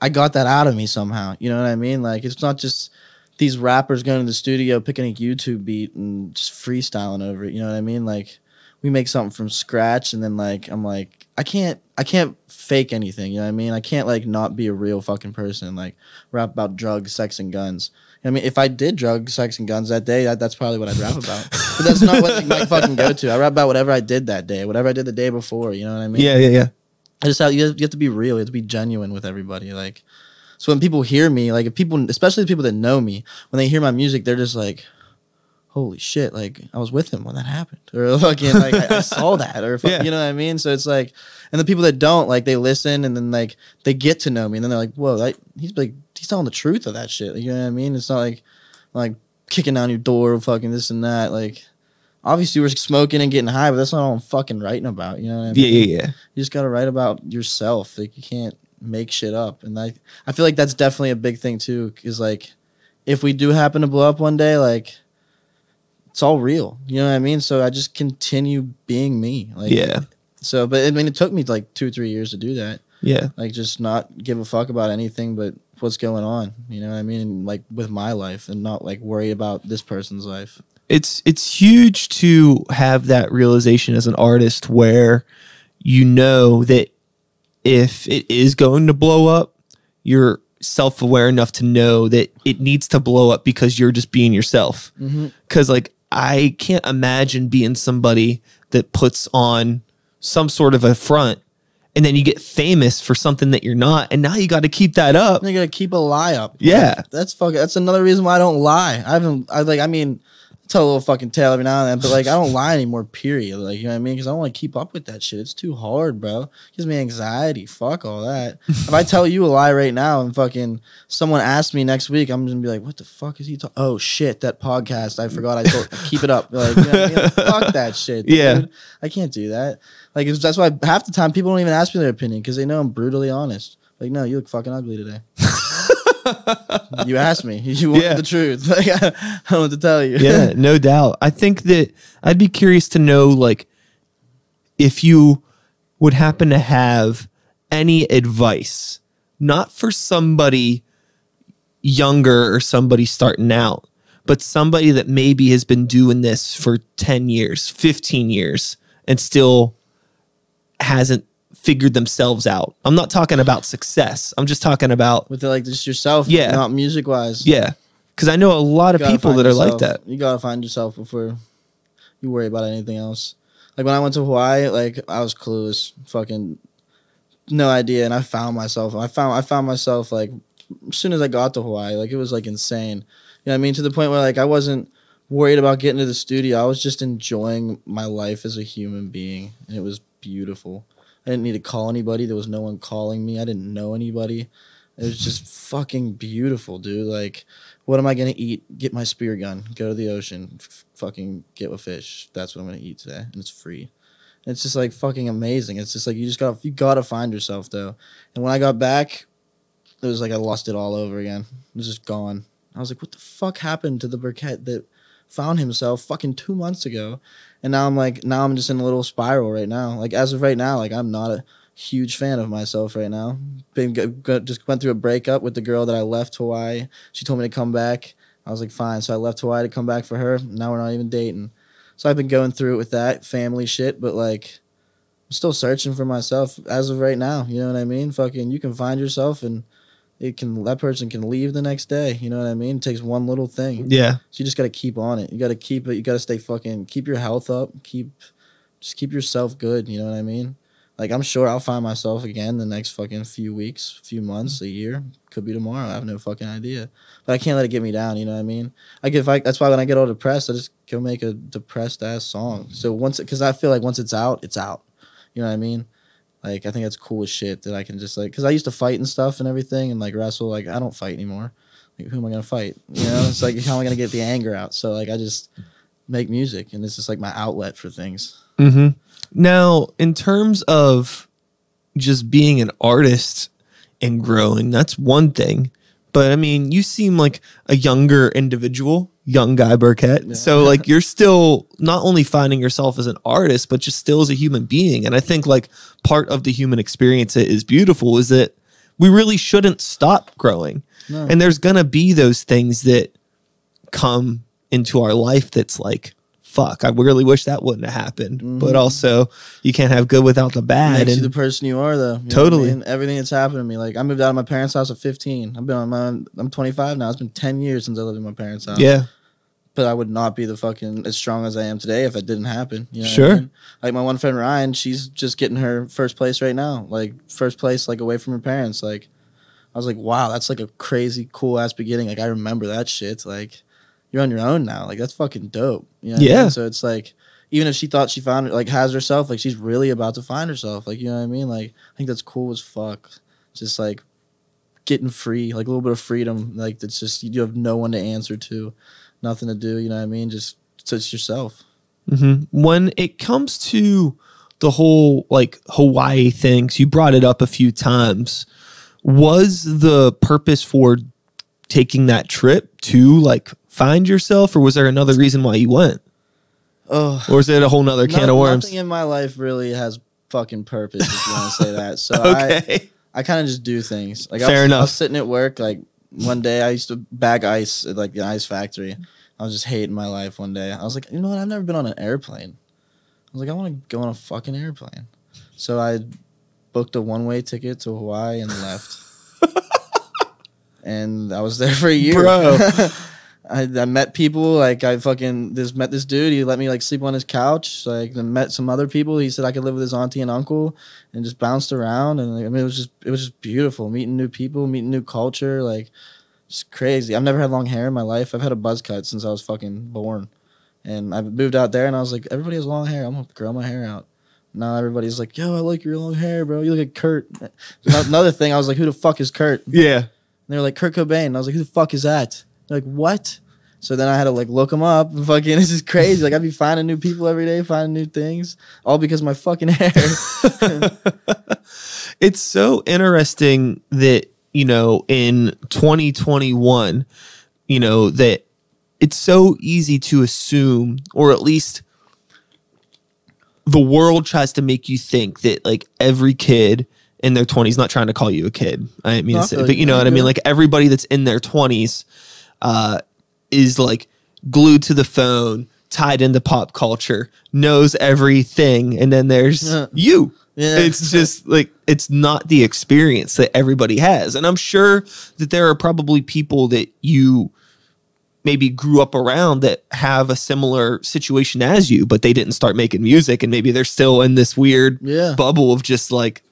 S2: I got that out of me somehow. You know what I mean? Like, it's not just these rappers going to the studio picking a YouTube beat and just freestyling over it. You know what I mean? Like we make something from scratch and then like I'm like I can't I can't fake anything, you know what I mean? I can't like not be a real fucking person like rap about drugs, sex and guns. I mean, if I did drugs, sex, and guns that day, that, that's probably what I'd rap about. but that's not what like, my fucking go to. I rap about whatever I did that day, whatever I did the day before. You know what I mean?
S1: yeah, yeah, yeah.
S2: I just have you, have you have to be real. You have to be genuine with everybody. Like, so when people hear me, like if people, especially the people that know me, when they hear my music, they're just like, holy shit, like I was with him when that happened, or fucking like I, I saw that, or
S1: Yeah.
S2: you know what I mean. So it's like, and the people that don't like they listen and then like they get to know me and then they're like, whoa, he's like he's telling the truth of that shit. You know what I mean? It's not like like kicking down your door, fucking this and that. Like obviously we're smoking and getting high, but that's not all I'm fucking writing about. You know what I mean?
S1: Yeah, yeah, yeah.
S2: You just gotta write about yourself. Like you can't make shit up. And I I feel like that's definitely a big thing too. Cause like if we do happen to blow up one day, like it's all real. You know what I mean? So I just continue being me. Like
S1: Yeah.
S2: So but I mean it took me like two, or three years to do that.
S1: Yeah.
S2: Like just not give a fuck about anything but what's going on. You know what I mean? And, like with my life and not like worry about this person's life.
S1: it's it's huge to have that realization as an artist where you know that if it is going to blow up you're self-aware enough to know that it needs to blow up because you're just being yourself
S2: Mm-hmm.
S1: because like i can't imagine being somebody that puts on some sort of a front and then you get famous for something that you're not and now you got to keep that up
S2: You gotta keep a lie up.
S1: yeah
S2: That's fucking. That's another reason why I don't lie. I haven't. I like. I mean, tell a little fucking tale every now and then, but like, I don't lie anymore. Period. Like, you know what I mean? Because I don't want to keep up with that shit. It's too hard, bro. It gives me anxiety. Fuck all that. if I tell you a lie right now and fucking someone asks me next week, I'm gonna be like, "What the fuck is he talking? Oh shit, that podcast. I forgot. I told. keep it up. Like, you know I mean? Like, fuck that shit. Dude.
S1: Yeah.
S2: I can't do that. Like, that's why half the time people don't even ask me their opinion because they know I'm brutally honest. Like, no, you look fucking ugly today. you asked me. You want
S1: Yeah.
S2: the truth. Like, I don't to tell you.
S1: yeah, no doubt. I think that I'd be curious to know like if you would happen to have any advice, not for somebody younger or somebody starting out, but somebody that maybe has been doing this for 10 years, 15 years and still hasn't figured themselves out. I'm not talking about success. I'm just talking about
S2: With like just yourself.
S1: Yeah.
S2: Not music wise.
S1: yeah, cuz I know a lot of people that are like that.
S2: You gotta find yourself before you worry about anything else. Like when I went to Hawaii, like I was clueless, fucking no idea, and I found myself. I found I found myself like as soon as I got to Hawaii, like it was like insane. You know what I mean? To the point where like I wasn't worried about getting to the studio. I was just enjoying my life as a human being, and it was beautiful. I didn't need to call anybody. There was no one calling me. I didn't know anybody. It was just fucking beautiful, dude. Like, what am I gonna eat? Get my spear gun. Go to the ocean. F- fucking get a fish. That's what I'm gonna eat today, and it's free. And it's just like fucking amazing. It's just like you just got you gotta find yourself though. And when I got back, it was like I lost it all over again. It was just gone. I was like, what the fuck happened to the Burkett that found himself fucking two months ago? And now I'm like, now I'm just in a little spiral right now. Like as of right now, like I'm not a huge fan of myself right now. Been just went through a breakup with the girl that I left Hawaii. She told me to come back. I was like, fine. So I left Hawaii to come back for her. Now we're not even dating. So I've been going through it with that family shit, but like I'm still searching for myself as of right now. You know what I mean? Fucking you can find yourself and it can that person can leave the next day. You know what I mean? It takes one little thing.
S1: Yeah.
S2: So you just gotta keep on it. You gotta keep it. You gotta stay fucking keep your health up. Keep just keep yourself good. You know what I mean? Like I'm sure I'll find myself again the next fucking few weeks, few months, a year. Could be tomorrow. I have no fucking idea. But I can't let it get me down. You know what I mean? I get. If I, that's why when I get all depressed, I just go make a depressed ass song. So once, because I feel like once it's out, it's out. You know what I mean? Like I think that's cool as shit that I can just like because I used to fight and stuff and everything and like wrestle. Like I don't fight anymore. Like who am I gonna fight? You know, it's like how am I gonna get the anger out? So like I just make music and it's just like my outlet for things.
S1: Mm-hmm. Now, in terms of just being an artist and growing, that's one thing. But I mean, you seem like a younger individual, young guy Burkett.
S2: Yeah.
S1: So like you're still not only finding yourself as an artist, but just still as a human being. And I think like part of the human experience that is beautiful is that we really shouldn't stop growing.
S2: No.
S1: And there's gonna be those things that come into our life that's like, fuck, I really wish that wouldn't have happened. But
S2: Mhm.
S1: also you can't have good without the bad.
S2: makes you
S1: And
S2: the person you are, though. You what I
S1: Totally.
S2: mean? Everything that's happened to me. Like I moved out of my parents' house at 15. I've been on my. own- I'm 25 now. It's been 10 years since I lived in my parents' house.
S1: yeah.
S2: But I would not be the fucking as strong as I am today if it didn't happen. You know what I
S1: Sure.
S2: mean? Like my one friend Ryan, she's just getting her first place right now. Like first place, like away from her parents. Like I was like, wow, that's like a crazy cool ass beginning. Like I remember that shit. Like you're on your own now. Like that's fucking dope. You know what I
S1: Yeah.
S2: mean? So it's like even if she thought she found like has herself, like she's really about to find herself. Like you know what I mean? Like I think that's cool as fuck. Just like getting free, like a little bit of freedom. Like it's just you have no one to answer to, nothing to do. You know what I mean? Just just yourself.
S1: hmm When it comes to the whole like Hawaii things, you brought it up a few times. Was the purpose for taking that trip to like find yourself, or was there another reason why you went,
S2: Oh,
S1: or is it a whole nother can
S2: no-
S1: of worms?
S2: Nothing in my life really has fucking purpose. If you want to say that. So I,
S1: okay.
S2: I kind of just do things. Like I
S1: Fair
S2: was, I was sitting at work. Like one day, I used to bag ice at like the ice factory. I was just hating my life. One day, I was like, you know what? I've never been on an airplane. I was like, I want to go on a fucking airplane. So I booked a one way ticket to Hawaii and left. and I was there for a year,
S1: Bro.
S2: I, I met people like I fucking just met this dude. He let me like sleep on his couch. Like then met some other people. He said I could live with his auntie and uncle, and just bounced around. And like, I mean, it was just it was just beautiful. Meeting new people, meeting new culture. Like it's crazy. I've never had long hair in my life. I've had a buzz cut since I was fucking born, and I moved out there, and I was like, everybody has long hair. I'm gonna grow my hair out. Now everybody's like, yo, I like your long hair, bro. You look like Kurt. Another thing, I was like, who the fuck is Kurt?
S1: Yeah.
S2: And they were like Kurt Cobain. And I was like, who the fuck is that? They're like, what? So then I had to like look them up. And fucking, this is crazy. Like I'd be finding new people every day, finding new things, all because of my fucking hair.
S1: it's so interesting that you know in 2021 you know that it's so easy to assume or at least the world tries to make you think that like every kid in their 20s not trying to call you a kid i didn't mean
S2: No,
S1: to say
S2: feel
S1: but
S2: you.
S1: you know what i mean like everybody that's in their 20s uh is like glued to the phone tied into pop culture knows everything and then there's
S2: Yeah.
S1: you
S2: Yeah.
S1: it's just like it's not the experience that everybody has and i'm sure that there are probably people that you maybe grew up around that have a similar situation as you but they didn't start making music and maybe they're still in this weird
S2: yeah.
S1: bubble of just like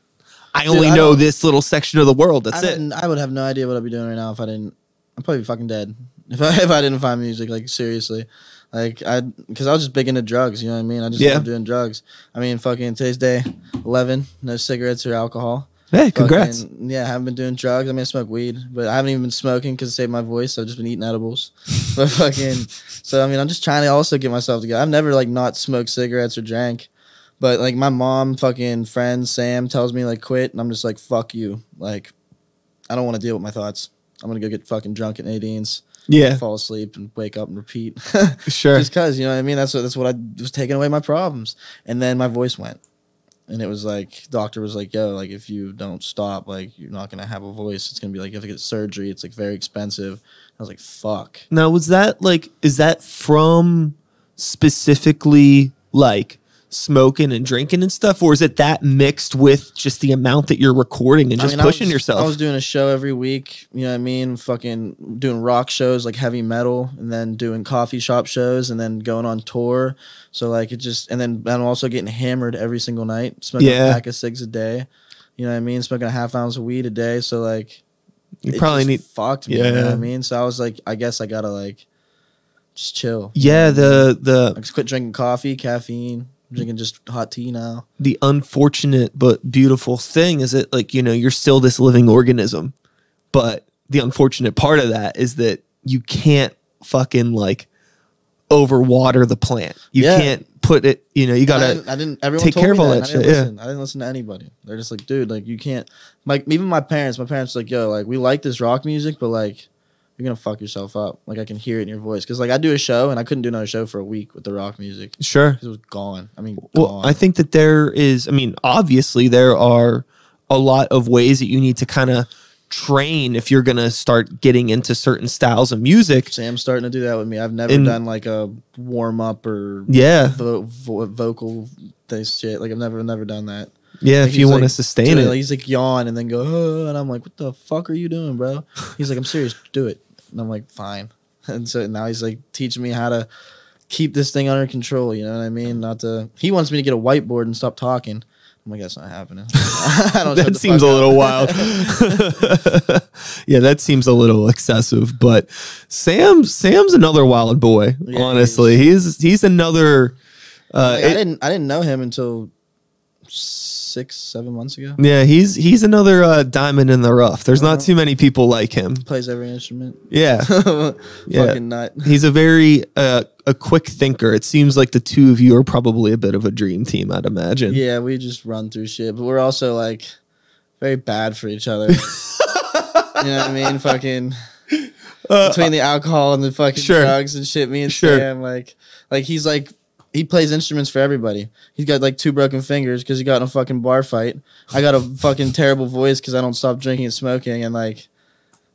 S1: i
S2: Dude,
S1: only
S2: I
S1: know this little section of the world
S2: I,
S1: that's it
S2: didn't- I would have no idea what I'd be doing right now if I didn't. I'd probably be fucking dead if I if I didn't find music. Like seriously, like I because I was just big into drugs. You know what I mean? I just
S1: Yeah.
S2: love doing drugs. I mean, fucking today's day eleven, no cigarettes or alcohol.
S1: hey congrats
S2: Fucking- yeah, I haven't been doing drugs. I mean, I smoke weed, but I haven't even been smoking because it saved my voice. I've just been eating edibles. but fucking, so I mean, I'm just trying to also get myself together. I've never like not smoked cigarettes or drank, but like my mom, fucking friend Sam tells me like quit, and I'm just like fuck you. Like, I don't want to deal with my thoughts. I'm gonna go get fucking drunk at Nadine's,
S1: yeah
S2: fall asleep, and wake up and repeat.
S1: sure
S2: just cause you know what I mean. That's what that's what I was taking away my problems, and then my voice went, and it was like doctor was like, "Yo, like if you don't stop, like you're not gonna have a voice. It's gonna be like you have to get surgery. It's like very expensive." I was like, "Fuck."
S1: Now, was that like, is that from specifically like smoking and drinking and stuff, or is it that mixed with just the amount that you're recording and
S2: I
S1: just
S2: mean, I
S1: pushing
S2: was-
S1: yourself?
S2: I was doing a show every week. You know what I mean? Fucking doing rock shows like heavy metal, and then doing coffee shop shows, and then going on tour. So like it just, and then I'm also getting hammered every single night, smoking
S1: Yeah.
S2: a pack of cigs a day. You know what I mean? Smoking a half ounce of weed a day. So like,
S1: you probably need,
S2: fucked me. You know what
S1: Yeah.
S2: I mean? So I was like, I guess I gotta like just chill.
S1: yeah, the the
S2: Like just quit drinking coffee, caffeine. Drinking just hot tea now.
S1: the unfortunate but beautiful thing is that like you know you're still this living organism, but the unfortunate part of that is that you can't fucking like overwater the plant. You
S2: Yeah.
S1: can't put it. You know, you gotta.
S2: didn't, I didn't. Everyone
S1: take
S2: told
S1: care
S2: me
S1: of all
S2: that.
S1: that
S2: I didn't
S1: yeah.
S2: listen. I didn't listen to anybody. They're just like, dude, like you can't. Like even my parents. My parents like, yo, like we like this rock music, but like you're gonna fuck yourself up. Like I can hear it in your voice because like I do a show and I couldn't do another show for a week with the rock music
S1: Sure,
S2: it was gone. I mean,
S1: Well,
S2: gone.
S1: I think that there is, I mean, obviously, there are a lot of ways that you need to kind of train if you're going to start getting into certain styles of music.
S2: Sam's starting to do that with me. I've never
S1: And-
S2: done like a warm up or
S1: Yeah.
S2: vo- vo- vocal this shit. Like I've never never done that.
S1: Yeah.
S2: Like,
S1: if you want to
S2: like,
S1: sustain
S2: Dude,
S1: it.
S2: like, he's like yawn and then go, oh, and I'm like, what the fuck are you doing, bro? He's like, I'm serious, do it. And I'm like, fine. And so now he's like teaching me how to keep this thing under control. You know what I mean? Not to. He wants me to get a whiteboard and stop talking. I'm like, that's not happening. I don't
S1: that seems a little wild. yeah, that seems a little excessive. But Sam, Sam's another wild boy.
S2: Yeah,
S1: honestly, he's he's another. Uh,
S2: Like, I didn't I didn't know him until six seven months ago.
S1: yeah, he's he's another uh, diamond in the rough. There's not
S2: Uh-huh.
S1: too many people like him.
S2: Plays every instrument.
S1: Yeah, Yeah.
S2: Fucking nut.
S1: he's a very uh, a quick thinker. It seems like the two of you are probably a bit of a dream team. I'd imagine.
S2: Yeah, we just run through shit, but we're also like very bad for each other. you know what I mean? Fucking
S1: Uh,
S2: between the alcohol and the fucking
S1: Sure.
S2: drugs and shit. Me and
S1: Sure.
S2: Sam, like, like he's like he plays instruments for everybody. He's got like two broken fingers because he got in a fucking bar fight. I got a fucking terrible voice because I don't stop drinking and smoking, and like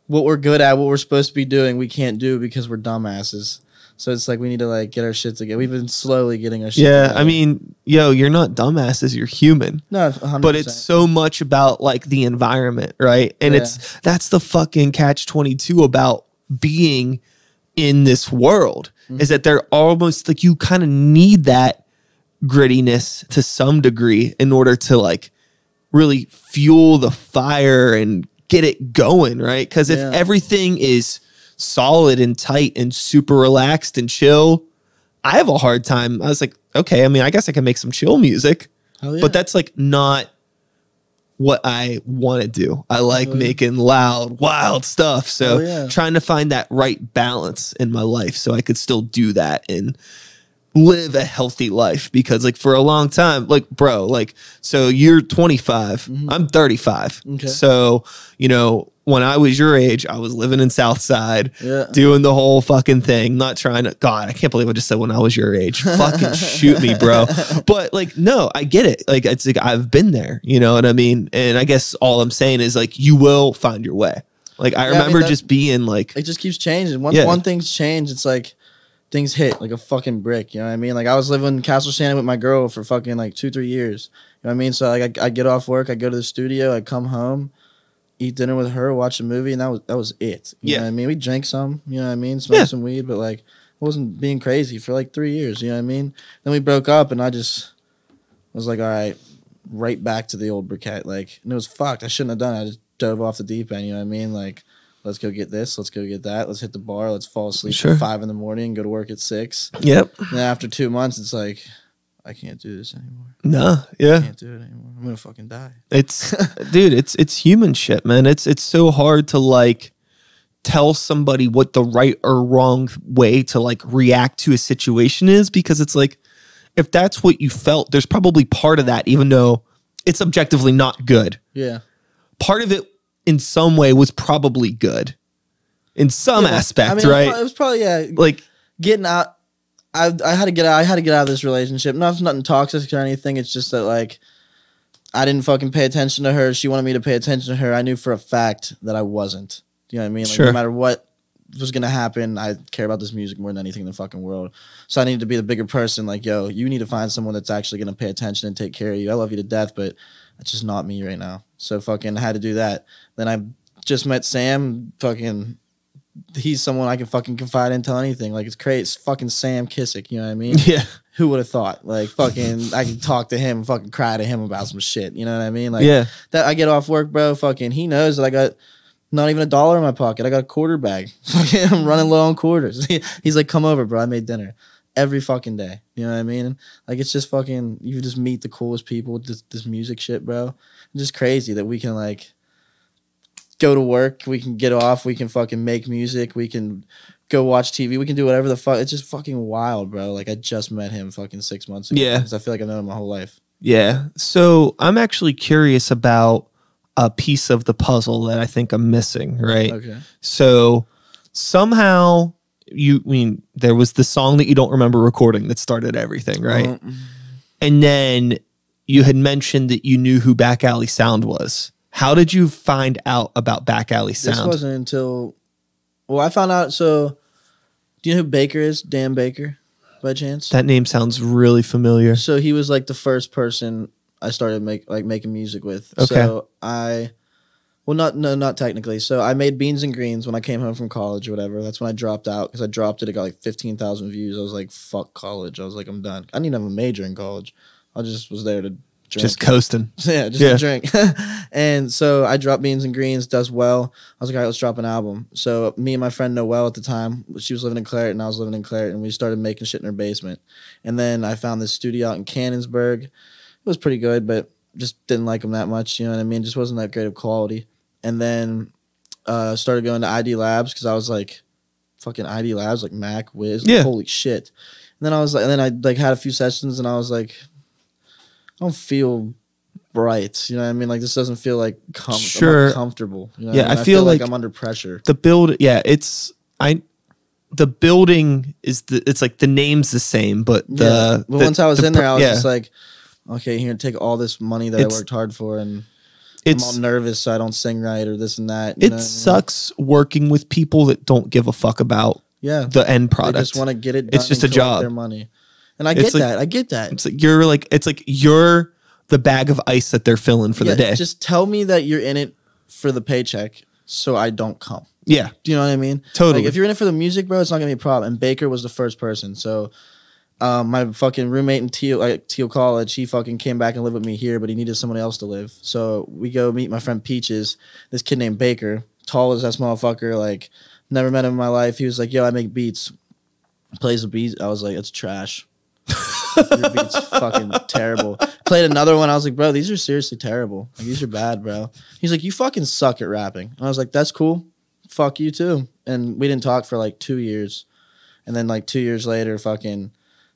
S2: what we're good at, what we're supposed to be doing, we can't do because we're dumbasses. So it's like we need to like get our shit together. We've been slowly getting our shit.
S1: yeah,
S2: together.
S1: I mean, yo, you're not dumbasses. You're human.
S2: no, 100%.
S1: but it's so much about like the environment, right? And
S2: Yeah.
S1: it's that's the fucking catch 22 about being in this world
S2: Mm-hmm.
S1: is that they're almost like you kind of need that grittiness to some degree in order to like really fuel the fire and get it going, right? Cuz if
S2: Yeah.
S1: everything is solid and tight and super relaxed and chill, I have a hard time. I was like, okay, I mean, I guess I can make some chill music
S2: yeah.
S1: but that's like not what I want to do. I like
S2: yeah.
S1: making loud, wild stuff. So
S2: Oh, yeah.
S1: trying to find that right balance in my life so I could still do that and live a healthy life because like for a long time like bro like so you're 25 i'm 35
S2: Mm-hmm. Okay.
S1: so you know when i was your age i was living in southside
S2: yeah.
S1: doing the whole fucking thing, not trying to. God, I can't believe I just said when I was your age. fucking shoot me, bro. But like, no, I get it. Like, it's like I've been there. You know what I mean? And I guess all I'm saying is like, you will find your way. Like, I
S2: I mean,
S1: remember
S2: that-
S1: just being like,
S2: it just keeps changing. Once
S1: Yeah.
S2: one thing's changed, it's like things hit like a fucking brick. You know what I mean? Like I was living in Castle Shannon with my girl for fucking like two, three years. You know what I mean? So like I, I get off work, I go to the studio, I come home, eat dinner with her, watch a movie, and that was that was it. You
S1: Yeah.
S2: know what I mean? We drank some, you know what I mean? Smoked
S1: Yeah.
S2: some weed, but like I wasn't being crazy for like three years, you know what I mean? Then we broke up and I just was like, all right, right back to the old Burkett. Like and it was fucked. I shouldn't have done it. I just dove off the deep end, you know what I mean? Like let's go get this, let's go get that, let's hit the bar, let's fall asleep
S1: Sure.
S2: at five in the morning, go to work at six.
S1: yep,
S2: And after two months, it's like, I can't do this anymore. No,
S1: Yeah.
S2: I can't do it anymore. I'm gonna fucking die.
S1: It's, dude, it's it's human shit, man. It's it's so hard to like tell somebody what the right or wrong way to like react to a situation is because it's like if that's what you felt, there's probably part of that, even though it's objectively not good.
S2: Yeah.
S1: Part of it in some way was probably good. In some
S2: Yeah,
S1: aspect,
S2: I mean,
S1: right?
S2: It was probably yeah.
S1: like
S2: getting out. I I had to get out. I had to get out of this relationship. Not nothing toxic or anything. It's just that like, I didn't fucking pay attention to her. She wanted me to pay attention to her. I knew for a fact that I wasn't. You know what I mean? Like,
S1: Sure.
S2: No matter what was gonna happen, I care about this music more than anything in the fucking world. So I needed to be the bigger person. Like, yo, you need to find someone that's actually gonna pay attention and take care of you. I love you to death, but that's just not me right now. So fucking I had to do that. Then I just met Sam. Fucking he's someone I can fucking confide in, tell anything. Like it's crazy. It's fucking Sam Kissick. You know what I mean?
S1: yeah,
S2: Who would have thought? Like fucking, I can talk to him, fucking cry to him about some shit. You know what I mean? Like
S1: yeah,
S2: that. I get off work, bro. Fucking, he knows that I got not even a dollar in my pocket. I got a quarter bag. Fucking, I'm running low on quarters. he's like, come over, bro. I made dinner every fucking day. You know what I mean? Like it's just fucking. You just meet the coolest people with this, this music shit, bro. It's just crazy that we can like go to work, we can get off, we can fucking make music, we can go watch TV, we can do whatever the fuck. It's just fucking wild, bro. Like I just met him fucking six months ago.
S1: Yeah.
S2: I feel like I've known him my whole life.
S1: yeah. So I'm actually curious about a piece of the puzzle that I think I'm missing, right?
S2: Okay.
S1: So somehow you I mean there was the song that you don't remember recording that started everything, right?
S2: Um,
S1: And then you had mentioned that you knew who Back Alley Sound was. How did you find out about Back Alley Sound?
S2: this wasn't until well, I found out. So, do you know who Baker is? Dan Baker, by chance?
S1: that name sounds really familiar.
S2: so he was like the first person I started make like making music with.
S1: Okay.
S2: So I, well, not no, not technically. So I made Beans and Greens when I came home from college or whatever. That's when I dropped out because I dropped it. It got like fifteen thousand views. I was like, fuck college. I was like, I'm done. I didn't have a major in college. I just was there to drink.
S1: Just coasting.
S2: yeah, just
S1: Yeah.
S2: drink. and so I dropped Beans and Greens, does well. I was like, all right, let's drop an album. So me and my friend Noelle at the time, she was living in Clairton and I was living in Clairton, and we started making shit in her basement. And then I found this studio out in Canonsburg. It was pretty good, but just didn't like them that much. You know what I mean? Just wasn't that great of quality. And then uh, started going to ID Labs because I was like, fucking ID Labs, like Mac, Wiz,
S1: Yeah.
S2: holy shit. And then I was like, and then I like had a few sessions, and I was like, I don't feel right. You know what I mean? Like this doesn't feel like com-
S1: Sure.
S2: uncomfortable. You know
S1: Yeah,
S2: I, mean?
S1: I feel like-
S2: I'm under pressure.
S1: The build, yeah, it's I. The building is the. It's like the name's the same, but the.
S2: yeah. But
S1: the-
S2: once I was
S1: the
S2: in there, I was
S1: yeah,
S2: just like, okay, here, take all this money that
S1: It's-
S2: I worked hard for, and
S1: it's
S2: I'm all nervous so I don't sing right or this and that.
S1: it
S2: know what I mean?
S1: sucks working with people that don't give a fuck about
S2: Yeah,
S1: the end
S2: they
S1: product.
S2: just want to get it. Done
S1: It's just a job.
S2: Their money, and I
S1: It's
S2: get
S1: like-
S2: that. I get that.
S1: it's like you're like it's like you're the bag of ice that they're filling for
S2: Yeah,
S1: the day.
S2: Just tell me that you're in it for the paycheck, so I don't come.
S1: yeah,
S2: Do you know what I mean?
S1: totally.
S2: Like if you're in it for the music, bro, it's not gonna be a problem. And Baker was the first person. So um, my fucking roommate in Thiel like Thiel College, he fucking came back and lived with me here, but he needed someone else to live. So we go meet my friend Peaches, this kid named Baker, tall as that motherfucker, like never met him in my life. He was like, Yo, I make beats. Plays the beats. I was like, it's trash. Your beats fucking terrible. Played another one. I was like, bro, these are seriously terrible. Like these are bad, bro. He's like, you fucking suck at rapping. And I was like, that's cool. Fuck you too. And we didn't talk for like two years. And then like two years later, fucking,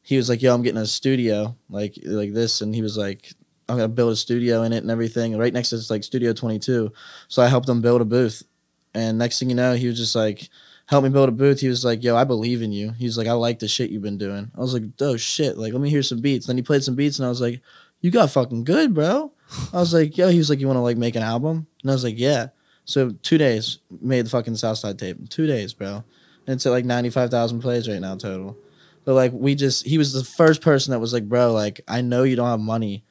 S2: he was like, yo, I'm getting a studio like like this, and he was like, I'm gonna build a studio in it and everything. Right next to it's like Studio 22. So I helped him build a booth. And next thing you know, he was just like, help me build a booth. He was like, yo, I believe in you. He's like, I like the shit you've been doing. I was like, oh shit, like let me hear some beats. Then he played some beats, and I was like, you got fucking good, bro. I was like, yo, he was like, you want to like make an album? And I was like, yeah. So two days made the fucking Southside tape. Two days, bro. And it's at like ninety five thousand plays right now total. But like we just, he was the first person that was like, bro, like I know you don't have money,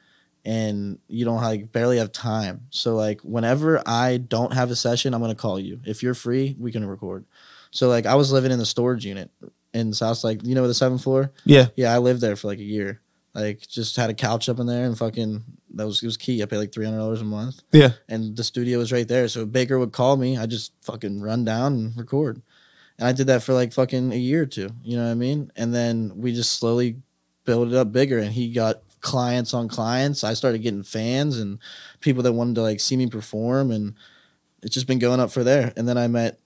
S2: and you don't like barely have time. So like whenever I don't have a session, I'm gonna call you. If you're free, we can record. So like I was living in the storage unit in South, like you know the seventh floor.
S1: yeah,
S2: Yeah, I lived there for like a year. Like just had a couch up in there and fucking that was it was key. I paid like three hundred dollars a month
S1: yeah.
S2: and the studio was right there. So Baker would call me, I just fucking run down and record. And I did that for like fucking a year or two. You know what I mean? And then we just slowly built it up bigger and he got clients on clients. I started getting fans and people that wanted to like see me perform and it's just been going up for there. And then I met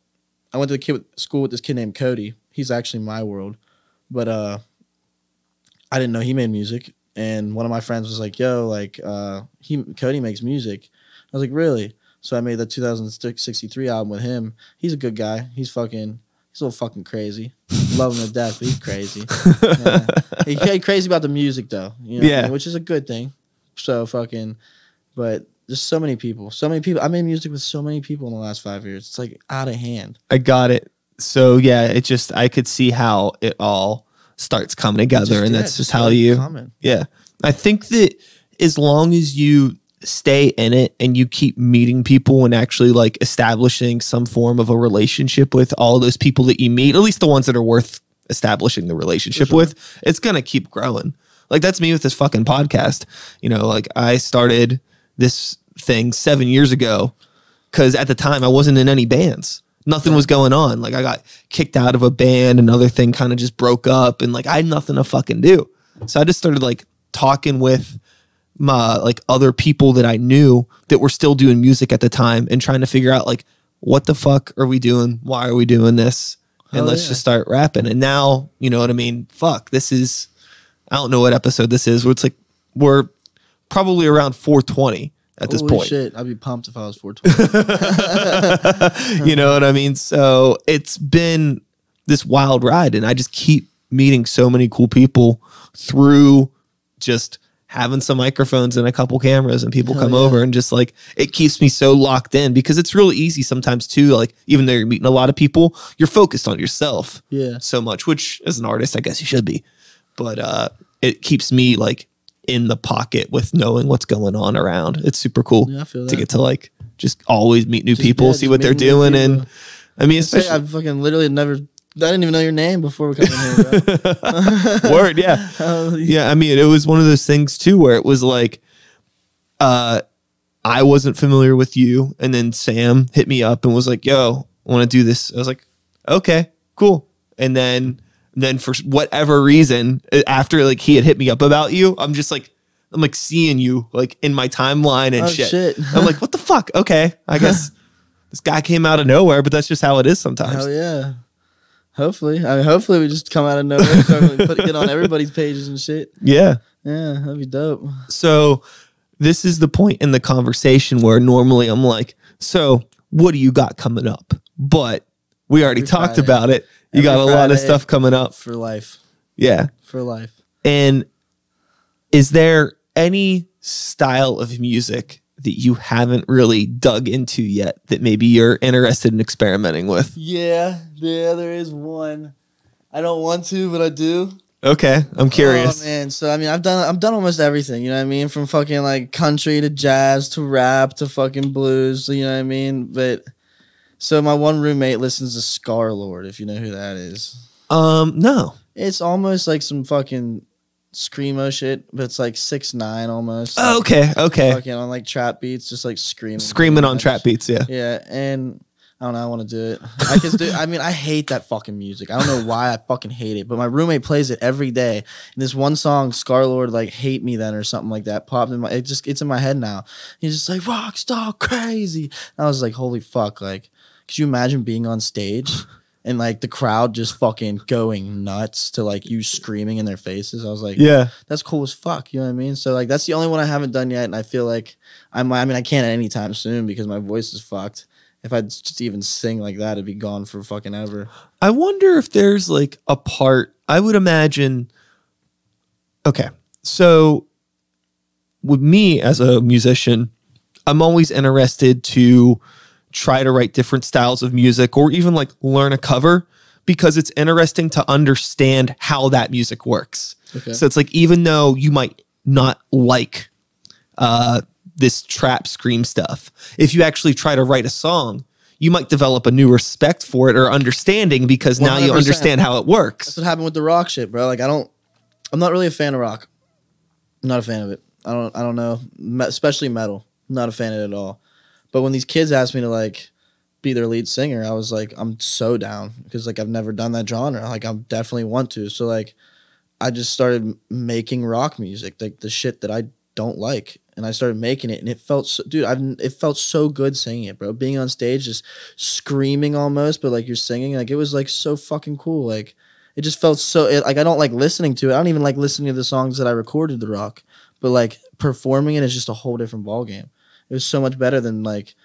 S2: I went to the kid with, school with this kid named Cody. He's actually my world. But uh I didn't know he made music. And one of my friends was like, yo, like uh he Cody makes music. I was like, really? So I made the 2063 album with him. He's a good guy. He's fucking, he's a little fucking crazy. Love him to death, but he's crazy. Yeah. He, he crazy about the music though, you know what I
S1: Yeah.
S2: mean? which is a good thing. So fucking, but there's so many people, so many people. I made music with so many people in the last five years. It's like out of hand.
S1: I got it. So yeah, it just I could see how it all starts coming together,
S2: Just-
S1: and
S2: yeah,
S1: that's just how you.
S2: coming.
S1: Yeah, I think that as long as you stay in it and you keep meeting people and actually like establishing some form of a relationship with all those people that you meet, at least the ones that are worth establishing the relationship
S2: sure.
S1: with, it's gonna keep growing. Like that's me with this fucking podcast. You know, like I started this thing seven years ago because at the time I wasn't in any bands. Nothing was going on. Like I got kicked out of a band, another thing kind of just broke up, and like I had nothing to fucking do. So I just started like talking with my like other people that I knew that were still doing music at the time and trying to figure out like what the fuck are we doing? Why are we doing this? And let's
S2: yeah.
S1: just start rapping. And now, you know what I mean? Fuck, this is I don't know what episode this is. Where it's like we're probably around 420 at this
S2: Holy
S1: point.
S2: shit, I'd be pumped if I was 420.
S1: you know what I mean? So it's been this wild ride, and I just keep meeting so many cool people through just having some microphones and a couple cameras, and people
S2: Hell
S1: come
S2: yeah.
S1: over and just like it keeps me so locked in because it's really easy sometimes too. Like even though you're meeting a lot of people, you're focused on yourself
S2: yeah.
S1: so much, which as an artist, I guess you should be. But uh, it keeps me like in the pocket with knowing what's going on around. It's super cool
S2: Yeah, I feel
S1: to get to like just always meet new
S2: Just-
S1: people,
S2: yeah,
S1: see what they're doing, and I mean, especially
S2: I fucking literally never. I didn't even know your name before we come in here. Bro.
S1: word, yeah,
S2: yeah.
S1: I mean, it was one of those things too where it was like uh, I wasn't familiar with you, and then Sam hit me up and was like, "Yo, I want to do this." I was like, "Okay, cool." And then, then for whatever reason, after like he had hit me up about you, I'm just like, I'm like seeing you like in my timeline and
S2: Oh,
S1: shit.
S2: shit.
S1: I'm like, what the fuck? Okay, I guess this guy came out of nowhere, but that's just how it is sometimes.
S2: Hell yeah. Hopefully, I mean, hopefully we just come out of nowhere, and start really putting it on everybody's pages and shit.
S1: Yeah.
S2: Yeah, that'd be dope.
S1: So this is the point in the conversation where normally I'm like, so what do you got coming up? But we already
S2: Every
S1: talked
S2: Friday.
S1: about it. You
S2: Every
S1: got a lot of stuff coming up.
S2: for life,
S1: Yeah.
S2: for life.
S1: And is there any style of music that you haven't really dug into yet that maybe you're interested in experimenting with?
S2: Yeah, yeah, there is one. I don't want to, but I do.
S1: Okay, I'm curious.
S2: Oh man, so I mean, I've done I've done almost everything. You know what I mean? From fucking like country to jazz to rap to fucking blues. You know what I mean? But so my one roommate listens to Scarlxrd, if you know who that is.
S1: Um, no.
S2: It's almost like some fucking screamo shit, but it's like six nine almost.
S1: Oh, okay, okay.
S2: Fucking on like trap beats, just like screaming,
S1: Screaming on trap beats, yeah.
S2: Yeah, and I don't know. I want to do it. I can do. I mean, I hate that fucking music. I don't know why I fucking hate it, but my roommate plays it every day. And this one song, Scarlxrd, like "Hate Me Then" or something like that, popped in my. It just it's in my head now. He's just like rock star crazy. And I was like, holy fuck! Like, could you imagine being on stage? And like the crowd just fucking going nuts to like you screaming in their faces. I was like,
S1: Yeah.
S2: that's cool as fuck. You know what I mean? So like that's the only one I haven't done yet, and I feel like I'm. I mean, I can't anytime soon because my voice is fucked. If I just even sing like that, it'd be gone for fucking ever.
S1: I wonder if there's like a part. I would imagine. Okay, so with me as a musician, I'm always interested to try to write different styles of music or even like learn a cover because it's interesting to understand how that music works.
S2: Okay.
S1: So it's like even though you might not like uh, this trap scream stuff, if you actually try to write a song, you might develop a new respect for it or understanding because now you understand how it works.
S2: That's what happened with the rock shit, bro. Like I don't. I'm not really a fan of rock. I'm not a fan of it. I don't. I don't know. Especially metal. I'm not a fan of it at all. But when these kids asked me to like be their lead singer, I was like, I'm so down because like I've never done that genre. Like I definitely want to. So like, I just started making rock music, like the shit that I don't like, and I started making it, and it felt, so, dude, I've it felt so good singing it, bro. Being on stage, just screaming almost, but like you're singing, like it was like so fucking cool, like. It just felt so it, like I don't like listening to it. I don't even like listening to the songs that I recorded the rock, but like performing it is just a whole different ballgame. It was so much better than like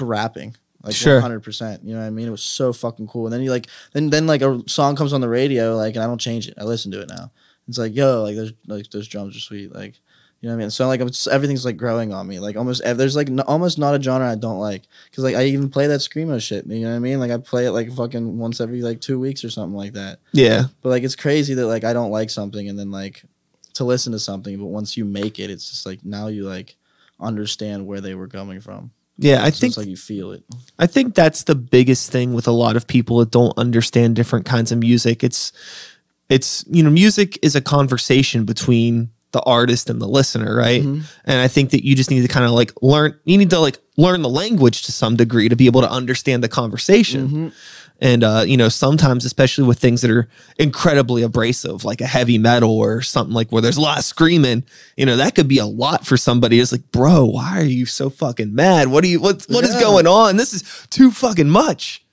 S2: rapping. Like
S1: Sure.
S2: 100%. You know what I mean? It was so fucking cool. And then you like then then like a song comes on the radio like and I don't change it. I listen to it now. It's like, yo, like those like those drums are sweet. Like you know what I mean? So like it's, everything's like growing on me. Like almost there's like n- almost not a genre I don't like cuz like I even play that screamo shit, you know what I mean? Like I play it like fucking once every like 2 weeks or something like that.
S1: Yeah.
S2: But like it's crazy that like I don't like something and then like to listen to something, but once you make it, it's just like now you like understand where they were coming from.
S1: Yeah, I
S2: So
S1: think
S2: it's like you feel it.
S1: I think that's the biggest thing with a lot of people that don't understand different kinds of music. It's it's you know, music is a conversation between the artist and the listener, right?
S2: Mhm.
S1: And I think that you just need to kind of like learn you need to like learn the language to some degree to be able to understand the conversation.
S2: Mhm.
S1: And uh, you know, sometimes especially with things that are incredibly abrasive, like a heavy metal or something like where there's a lot of screaming, you know, that could be a lot for somebody. It's like, bro, why are you so fucking mad? What are you what what is
S2: Yeah.
S1: going on? This is too fucking much.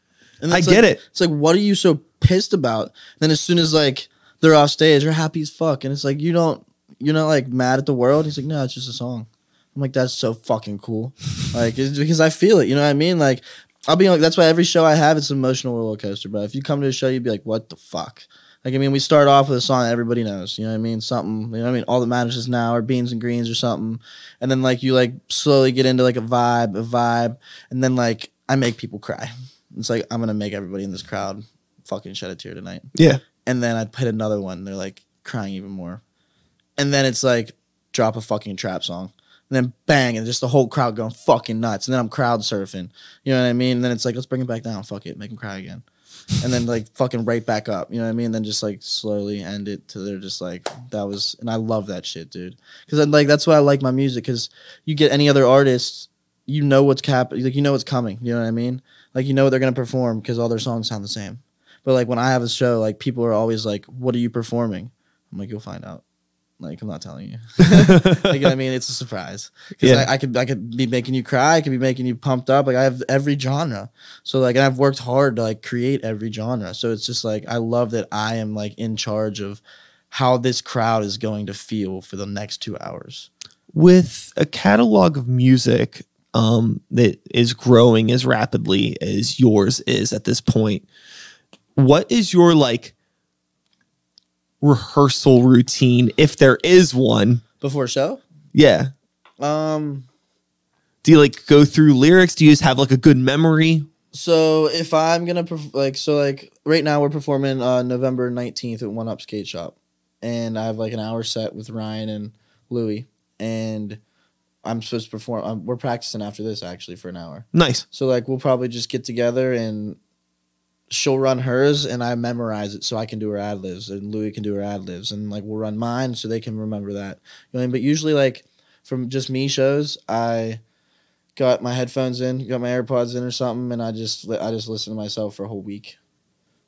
S2: And
S1: I get
S2: like-
S1: it.
S2: It's like, what are you so pissed about? then as soon as like they're off stage, they're happy as fuck, and it's like you don't, you're not like mad at the world. He's like, no, it's just a song. I'm like, that's so fucking cool. like, it's because I feel it. You know what I mean? Like, I'll be like, that's why every show I have, it's an emotional roller coaster. But if you come to a show, you'd be like, what the fuck? Like, I mean, we start off with a song everybody knows. You know what I mean? Something. You know what I mean? All that matters is now, or beans and greens, or something. And then like you like slowly get into like a vibe, a vibe, and then like I make people cry. It's like I'm gonna make everybody in this crowd fucking shed a tear tonight.
S1: Yeah.
S2: And then I'd hit another one. They're like crying even more. And then it's like drop a fucking trap song. And then bang, and just the whole crowd going fucking nuts. And then I'm crowd surfing. You know what I mean? And then it's like, let's bring it back down. Fuck it. Make them cry again. and then like fucking right back up. You know what I mean? And Then just like slowly end it to they're just like that was, and I love that shit, dude. Because like that's why I like my music. Because you get any other artist, you know what's cap, like you know what's coming. You know what I mean? Like you know what they're gonna perform because all their songs sound the same. But like when I have a show, like people are always like, "What are you performing?" I'm like, "You'll find out." Like I'm not telling you. like, I mean, it's a surprise because
S1: Yeah.
S2: I, I could I could be making you cry. I could be making you pumped up. Like I have every genre. So like, and I've worked hard to like create every genre. So it's just like I love that I am like in charge of how this crowd is going to feel for the next two hours.
S1: with a catalog of music um, that is growing as rapidly as yours is at this point, what is your like rehearsal routine, if there is one?
S2: Before show,
S1: Yeah.
S2: um,
S1: Do you like go through lyrics? Do you just have like a good memory?
S2: So if I'm gonna perf- like so like right now we're performing uh November nineteenth at One Up Skate Shop, and I have like an hour set with Ryan and Louie, and I'm supposed to perform. Um, we're practicing after this actually for an hour.
S1: Nice.
S2: So like we'll probably just get together and she'll run hers and I memorize it so I can do her ad libs and Louis can do her ad libs and like we'll run mine so they can remember that. You know what I mean? But usually like from just me shows, I got my headphones in, got my AirPods in or something, and I just I just listen to myself for a whole week.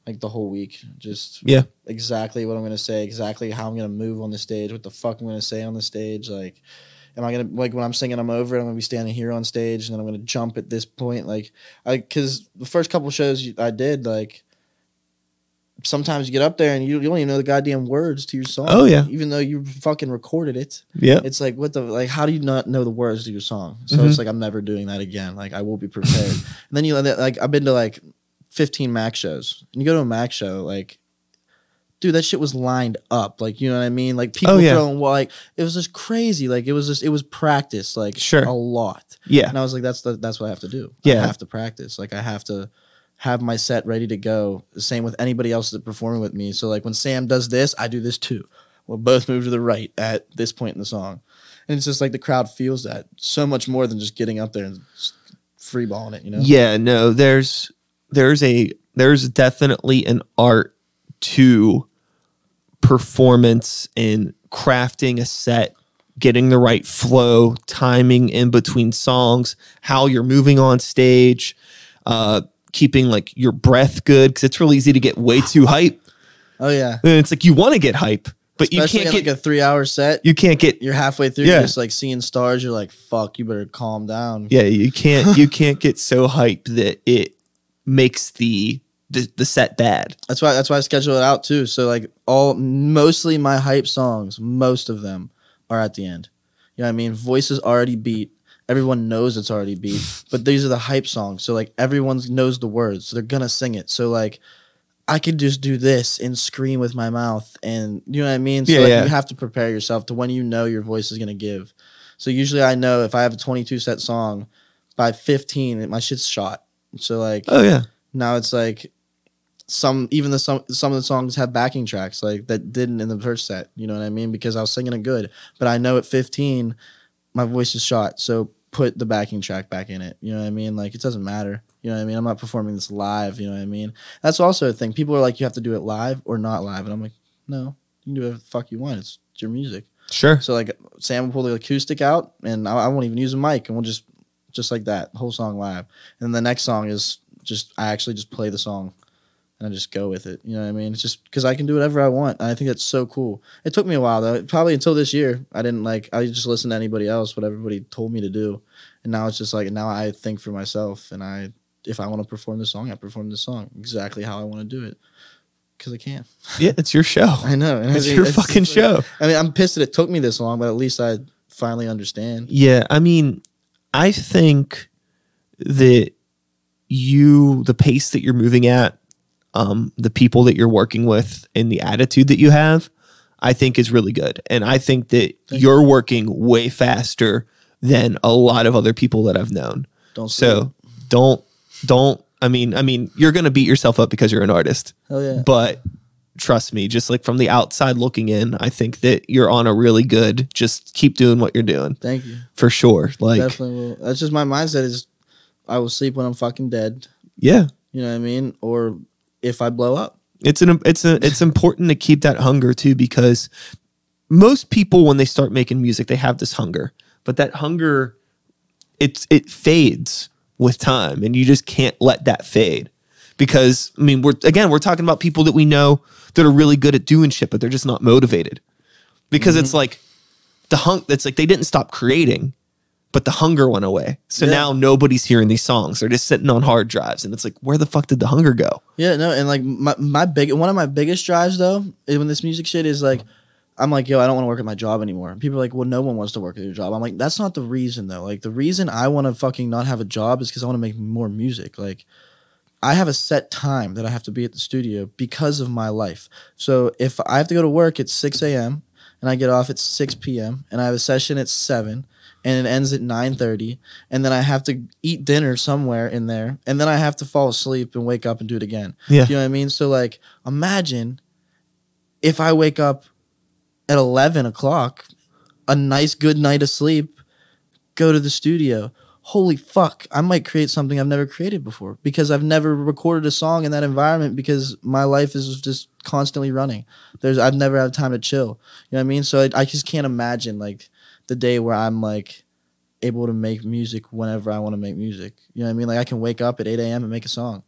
S2: Like the whole week. Just
S1: Yeah.
S2: exactly what I'm gonna say, exactly how I'm gonna move on the stage, what the fuck I'm gonna say on the stage, like am I gonna like when I'm singing I'm over it, I'm gonna be standing here on stage and then I'm gonna jump at this point like I because the first couple shows I did like sometimes you get up there and you, you don't even know the goddamn words to your song.
S1: Oh, yeah.
S2: even though you fucking recorded it.
S1: Yeah.
S2: It's like what the like how do you not know the words to your song? So
S1: Mhm.
S2: it's like I'm never doing that again. Like I will be prepared. and then you like I've been to like 15 Mac shows. And you go to a Mac show like dude that shit was lined up like you know what I mean? Like people
S1: Oh, yeah.
S2: throwing like it was just crazy. Like it was just it was practice like
S1: Sure.
S2: a lot.
S1: Yeah.
S2: And I was like that's the, that's what I have to do.
S1: Yeah.
S2: I have to practice. Like I have to have my set ready to go. Same with anybody else that's performing with me. So like when Sam does this, I do this too. We'll both move to the right at this point in the song. And it's just like the crowd feels that so much more than just getting up there and freeballing it, you know?
S1: Yeah, no, there's there's a there's definitely an art to performance in crafting a set, getting the right flow, timing in between songs, how you're moving on stage, uh keeping like your breath good cuz it's really easy to get way too hype.
S2: Oh yeah.
S1: And it's like you want to get hype, but
S2: Especially
S1: you can't get
S2: like a three hour set.
S1: you can't get
S2: You're halfway through,
S1: Yeah.
S2: you're just like seeing stars, you're like, fuck, you better calm down.
S1: yeah, you can't you can't get so hyped that it makes the the, the set bad.
S2: That's why that's why I schedule it out too. So like all mostly my hype songs, most of them are at the end. You know what I mean? Voice is already beat. Everyone knows it's already beat. But these are the hype songs. So like everyone knows the words. So they're gonna sing it. So like I could just do this and scream with my mouth and you know what I mean? So
S1: Yeah,
S2: like
S1: yeah.
S2: you have to prepare yourself to when you know your voice is gonna give. So usually I know if I have a twenty two set song, by fifteen my shit's shot. So like
S1: Oh yeah.
S2: now it's like some even the some some of the songs have backing tracks like that didn't in the first set you know what i mean? Because i was singing it good. But i know at 15 my voice is shot so put the backing track back in it you know what i mean? Like it doesn't matter you know what i mean? I'm not performing this live you know what i mean? That's also a thing. People are like you have to do it live or not live and i'm like no you can do whatever the fuck you want. It's, your music.
S1: Sure.
S2: so like Sam will pull the acoustic out, and I, I won't even use a mic, and we'll just just like that whole song live. And the next song is just I actually just play the song, and I just go with it. You know what I mean? It's just because I can do whatever I want. And I think that's so cool. It took me a while though. Probably until this year, I didn't like I just listened to anybody else, what everybody told me to do, and now it's just like now I think for myself, and I if I want to perform the song, I perform the song exactly how I want to do it. Because I can.
S1: Yeah, it's your show.
S2: I know. and I
S1: It's your
S2: it's
S1: fucking
S2: like-
S1: show.
S2: I mean, I'm pissed that it took me this long, but at least I finally understand.
S1: Yeah, I mean, I think that you, the pace that you're moving at, um, the people that you're working with, and the attitude that you have, I think is really good. And I think that
S2: Thank
S1: you're working way faster than a lot of other people that I've known.
S2: Don't
S1: So don't, don't. I mean, I mean, you're gonna beat yourself up because you're an artist,
S2: hell yeah.
S1: but trust me, just like from the outside looking in, I think that you're on a really good. Just keep doing what you're doing
S2: Thank you.
S1: for sure. Like,
S2: Definitely will. That's just my mindset is I will sleep when I'm fucking dead.
S1: yeah,
S2: You know what I mean? Or if I blow up.
S1: It's an it's a it's important to keep that hunger too because most people when they start making music they have this hunger, but that hunger it's it fades with time and you just can't let that fade. Because I mean we're again we're talking about people that we know that are really good at doing shit but they're just not motivated. Because it's mm-hmm. like the hunk that's like they didn't stop creating but the hunger went away so
S2: Yeah.
S1: now nobody's hearing these songs they're just sitting on hard drives and it's like where the fuck did the hunger go
S2: Yeah, no, and like my my big one of my biggest drives though, is when this music shit is like, I'm like, yo, I don't want to work at my job anymore. People are like, well, no one wants to work at your job. I'm like, that's not the reason though. Like the reason I want to fucking not have a job is because I want to make more music. Like, I have a set time that I have to be at the studio because of my life. So if I have to go to work at 6 a.m. and I get off at 6 p.m. and I have a session at 7 and it ends at 9:30 and then I have to eat dinner somewhere in there and then I have to fall asleep and wake up and do it again.
S1: Yeah.
S2: You know what I mean? So like imagine if I wake up at 11 o'clock, a nice good night of sleep, go to the studio. Holy fuck, I might create something I've never created before because I've never recorded a song in that environment because my life is just constantly running. There's I've never had time to chill. You know what I mean? So I, I just can't imagine like the day where I'm like able to make music whenever I want to make music. You know what I mean? Like I can wake up at 8 a.m. and make a song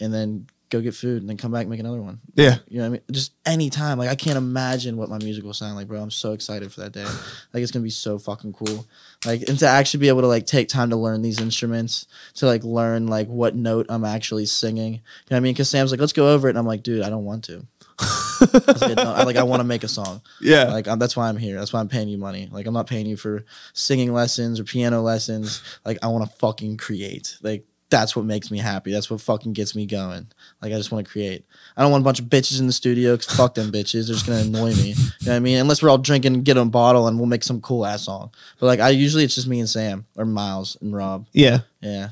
S2: and then go get food and then come back and make another one.
S1: yeah
S2: You know what I mean? Just any time. Like I can't imagine what my music will sound like, bro. I'm so excited for that day. Like it's gonna be so fucking cool. Like and to actually be able to like take time to learn these instruments, to like learn like what note I'm actually singing. You know what I mean? Because Sam's like, let's go over it, and I'm like, dude, I don't want to. I like, "No, I- like I want to make a song.
S1: yeah
S2: Like um, that's why I'm here. That's why I'm paying you money. Like I'm not paying you for singing lessons or piano lessons. Like I want to fucking create. Like that's what makes me happy. That's what fucking gets me going. Like I just want to create. I don't want a bunch of bitches in the studio because fuck them bitches. They're just gonna annoy me. You know what I mean? Unless we're all drinking, get a bottle, and we'll make some cool ass song. But like I usually it's just me and Sam or Miles and Rob.
S1: yeah
S2: Yeah.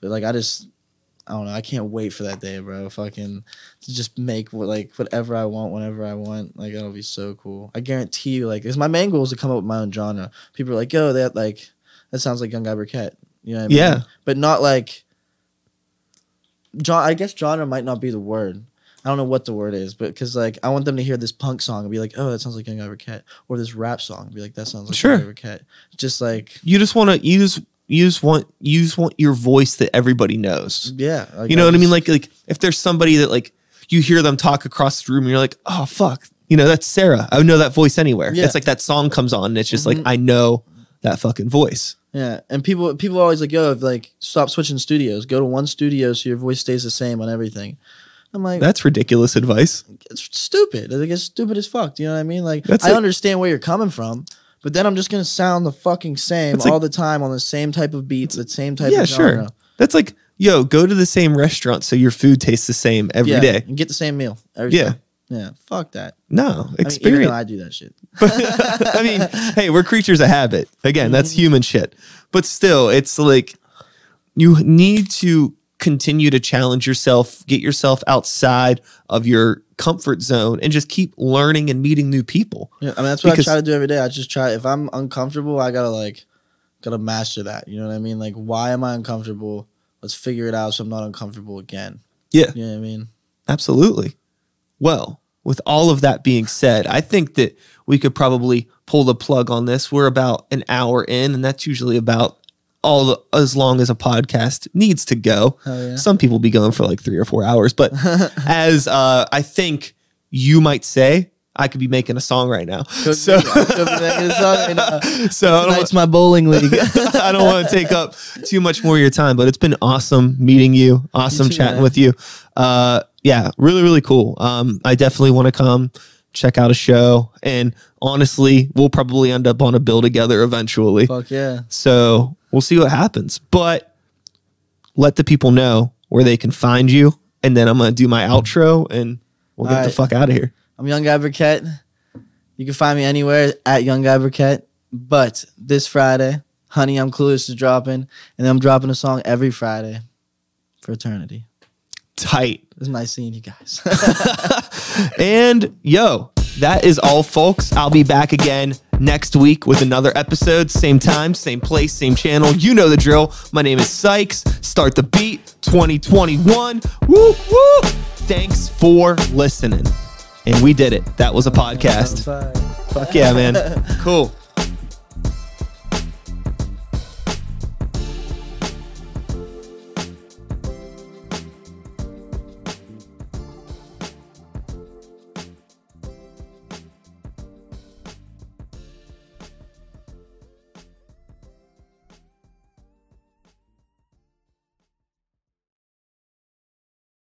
S2: But like I just I don't know. I can't wait for that day, bro. Fucking to just make what like whatever I want whenever I want. Like that'll be so cool. I guarantee you, like, because my main goal is to come up with my own genre. People are like, yo, that like that sounds like Young Guy Burkett. You know what I mean?
S1: Yeah.
S2: But not like genre. I guess genre might not be the word. I don't know what the word is, but because like I want them to hear this punk song and be like, "Oh, that sounds like Young Guy Burkett," or this rap song and be like, "That sounds like
S1: Sure.
S2: Young Guy Burkett." Just like,
S1: you just want to use you just want you just want your voice that everybody knows
S2: yeah, like,
S1: you know what i mean like like if there's somebody that like you hear them talk across the room and you're like oh fuck you know that's sarah i would know that voice anywhere
S2: Yeah.
S1: it's like that song comes on and it's just
S2: Mhm.
S1: like i know that fucking voice
S2: Yeah, and people people are always like, "Yo, like stop switching studios. Go to one studio so your voice stays the same on everything." I'm like,
S1: that's ridiculous advice
S2: it's stupid. Like it's stupid as fuck. Do you know what I mean? Like
S1: That's
S2: I
S1: like-
S2: understand where you're coming from, but then I'm just gonna sound the fucking same
S1: like-
S2: all the time on the same type of beats, the same type
S1: yeah
S2: of
S1: sure that's like yo go to the same restaurant so your food tastes the same every
S2: yeah,
S1: day.
S2: and get the same meal. Every
S1: Yeah.
S2: time. yeah. Fuck that.
S1: no
S2: I mean, even
S1: experience
S2: I do that shit.
S1: I mean, hey, we're creatures of habit. Again, that's
S2: Mm-hmm.
S1: human shit. But still, it's like you need to continue to challenge yourself, get yourself outside of your comfort zone, and just keep learning and meeting new people.
S2: Yeah, I mean that's what
S1: Because-
S2: I try to do every day. I just try if I'm uncomfortable, I gotta like gotta master that. You know what I mean? Like why am I uncomfortable? Let's figure it out so I'm not uncomfortable again.
S1: Yeah.
S2: You know what I mean?
S1: Absolutely. Well, with all of that being said, I think that we could probably pull the plug on this. We're about an hour in, and that's usually about all the, as long as a podcast needs to go.
S2: Yeah.
S1: Some people be going for like three or four hours, but as uh, I think you might say, I could be making a song right now.
S2: Could
S1: so,
S2: be. I could be making a song right now.
S1: so
S2: Tonight's my bowling league.
S1: I don't want to take up too much more of your time, but it's been awesome meeting you. Awesome
S2: too,
S1: chatting
S2: man.
S1: with you. Uh, yeah, really, really cool. Um, I definitely want to come check out a show, and honestly, we'll probably end up on a bill together eventually.
S2: Fuck yeah.
S1: So we'll see what happens. But let the people know where they can find you, and then I'm gonna do my outro, and we'll get the fuck out of here.
S2: I'm Young Guy Burkett. You can find me anywhere at Young Guy Burkett. But this Friday, Honey, I'm Clueless is dropping. And I'm dropping a song every Friday for eternity.
S1: Tight.
S2: It's nice seeing you guys.
S1: And yo, that is all, folks. I'll be back again next week with another episode. Same time, same place, same channel. You know the drill. My name is Sykes. Start the beat 2021. Woo, woo. thanks for listening. And we did it. That was a podcast. Fuck yeah, man. Cool.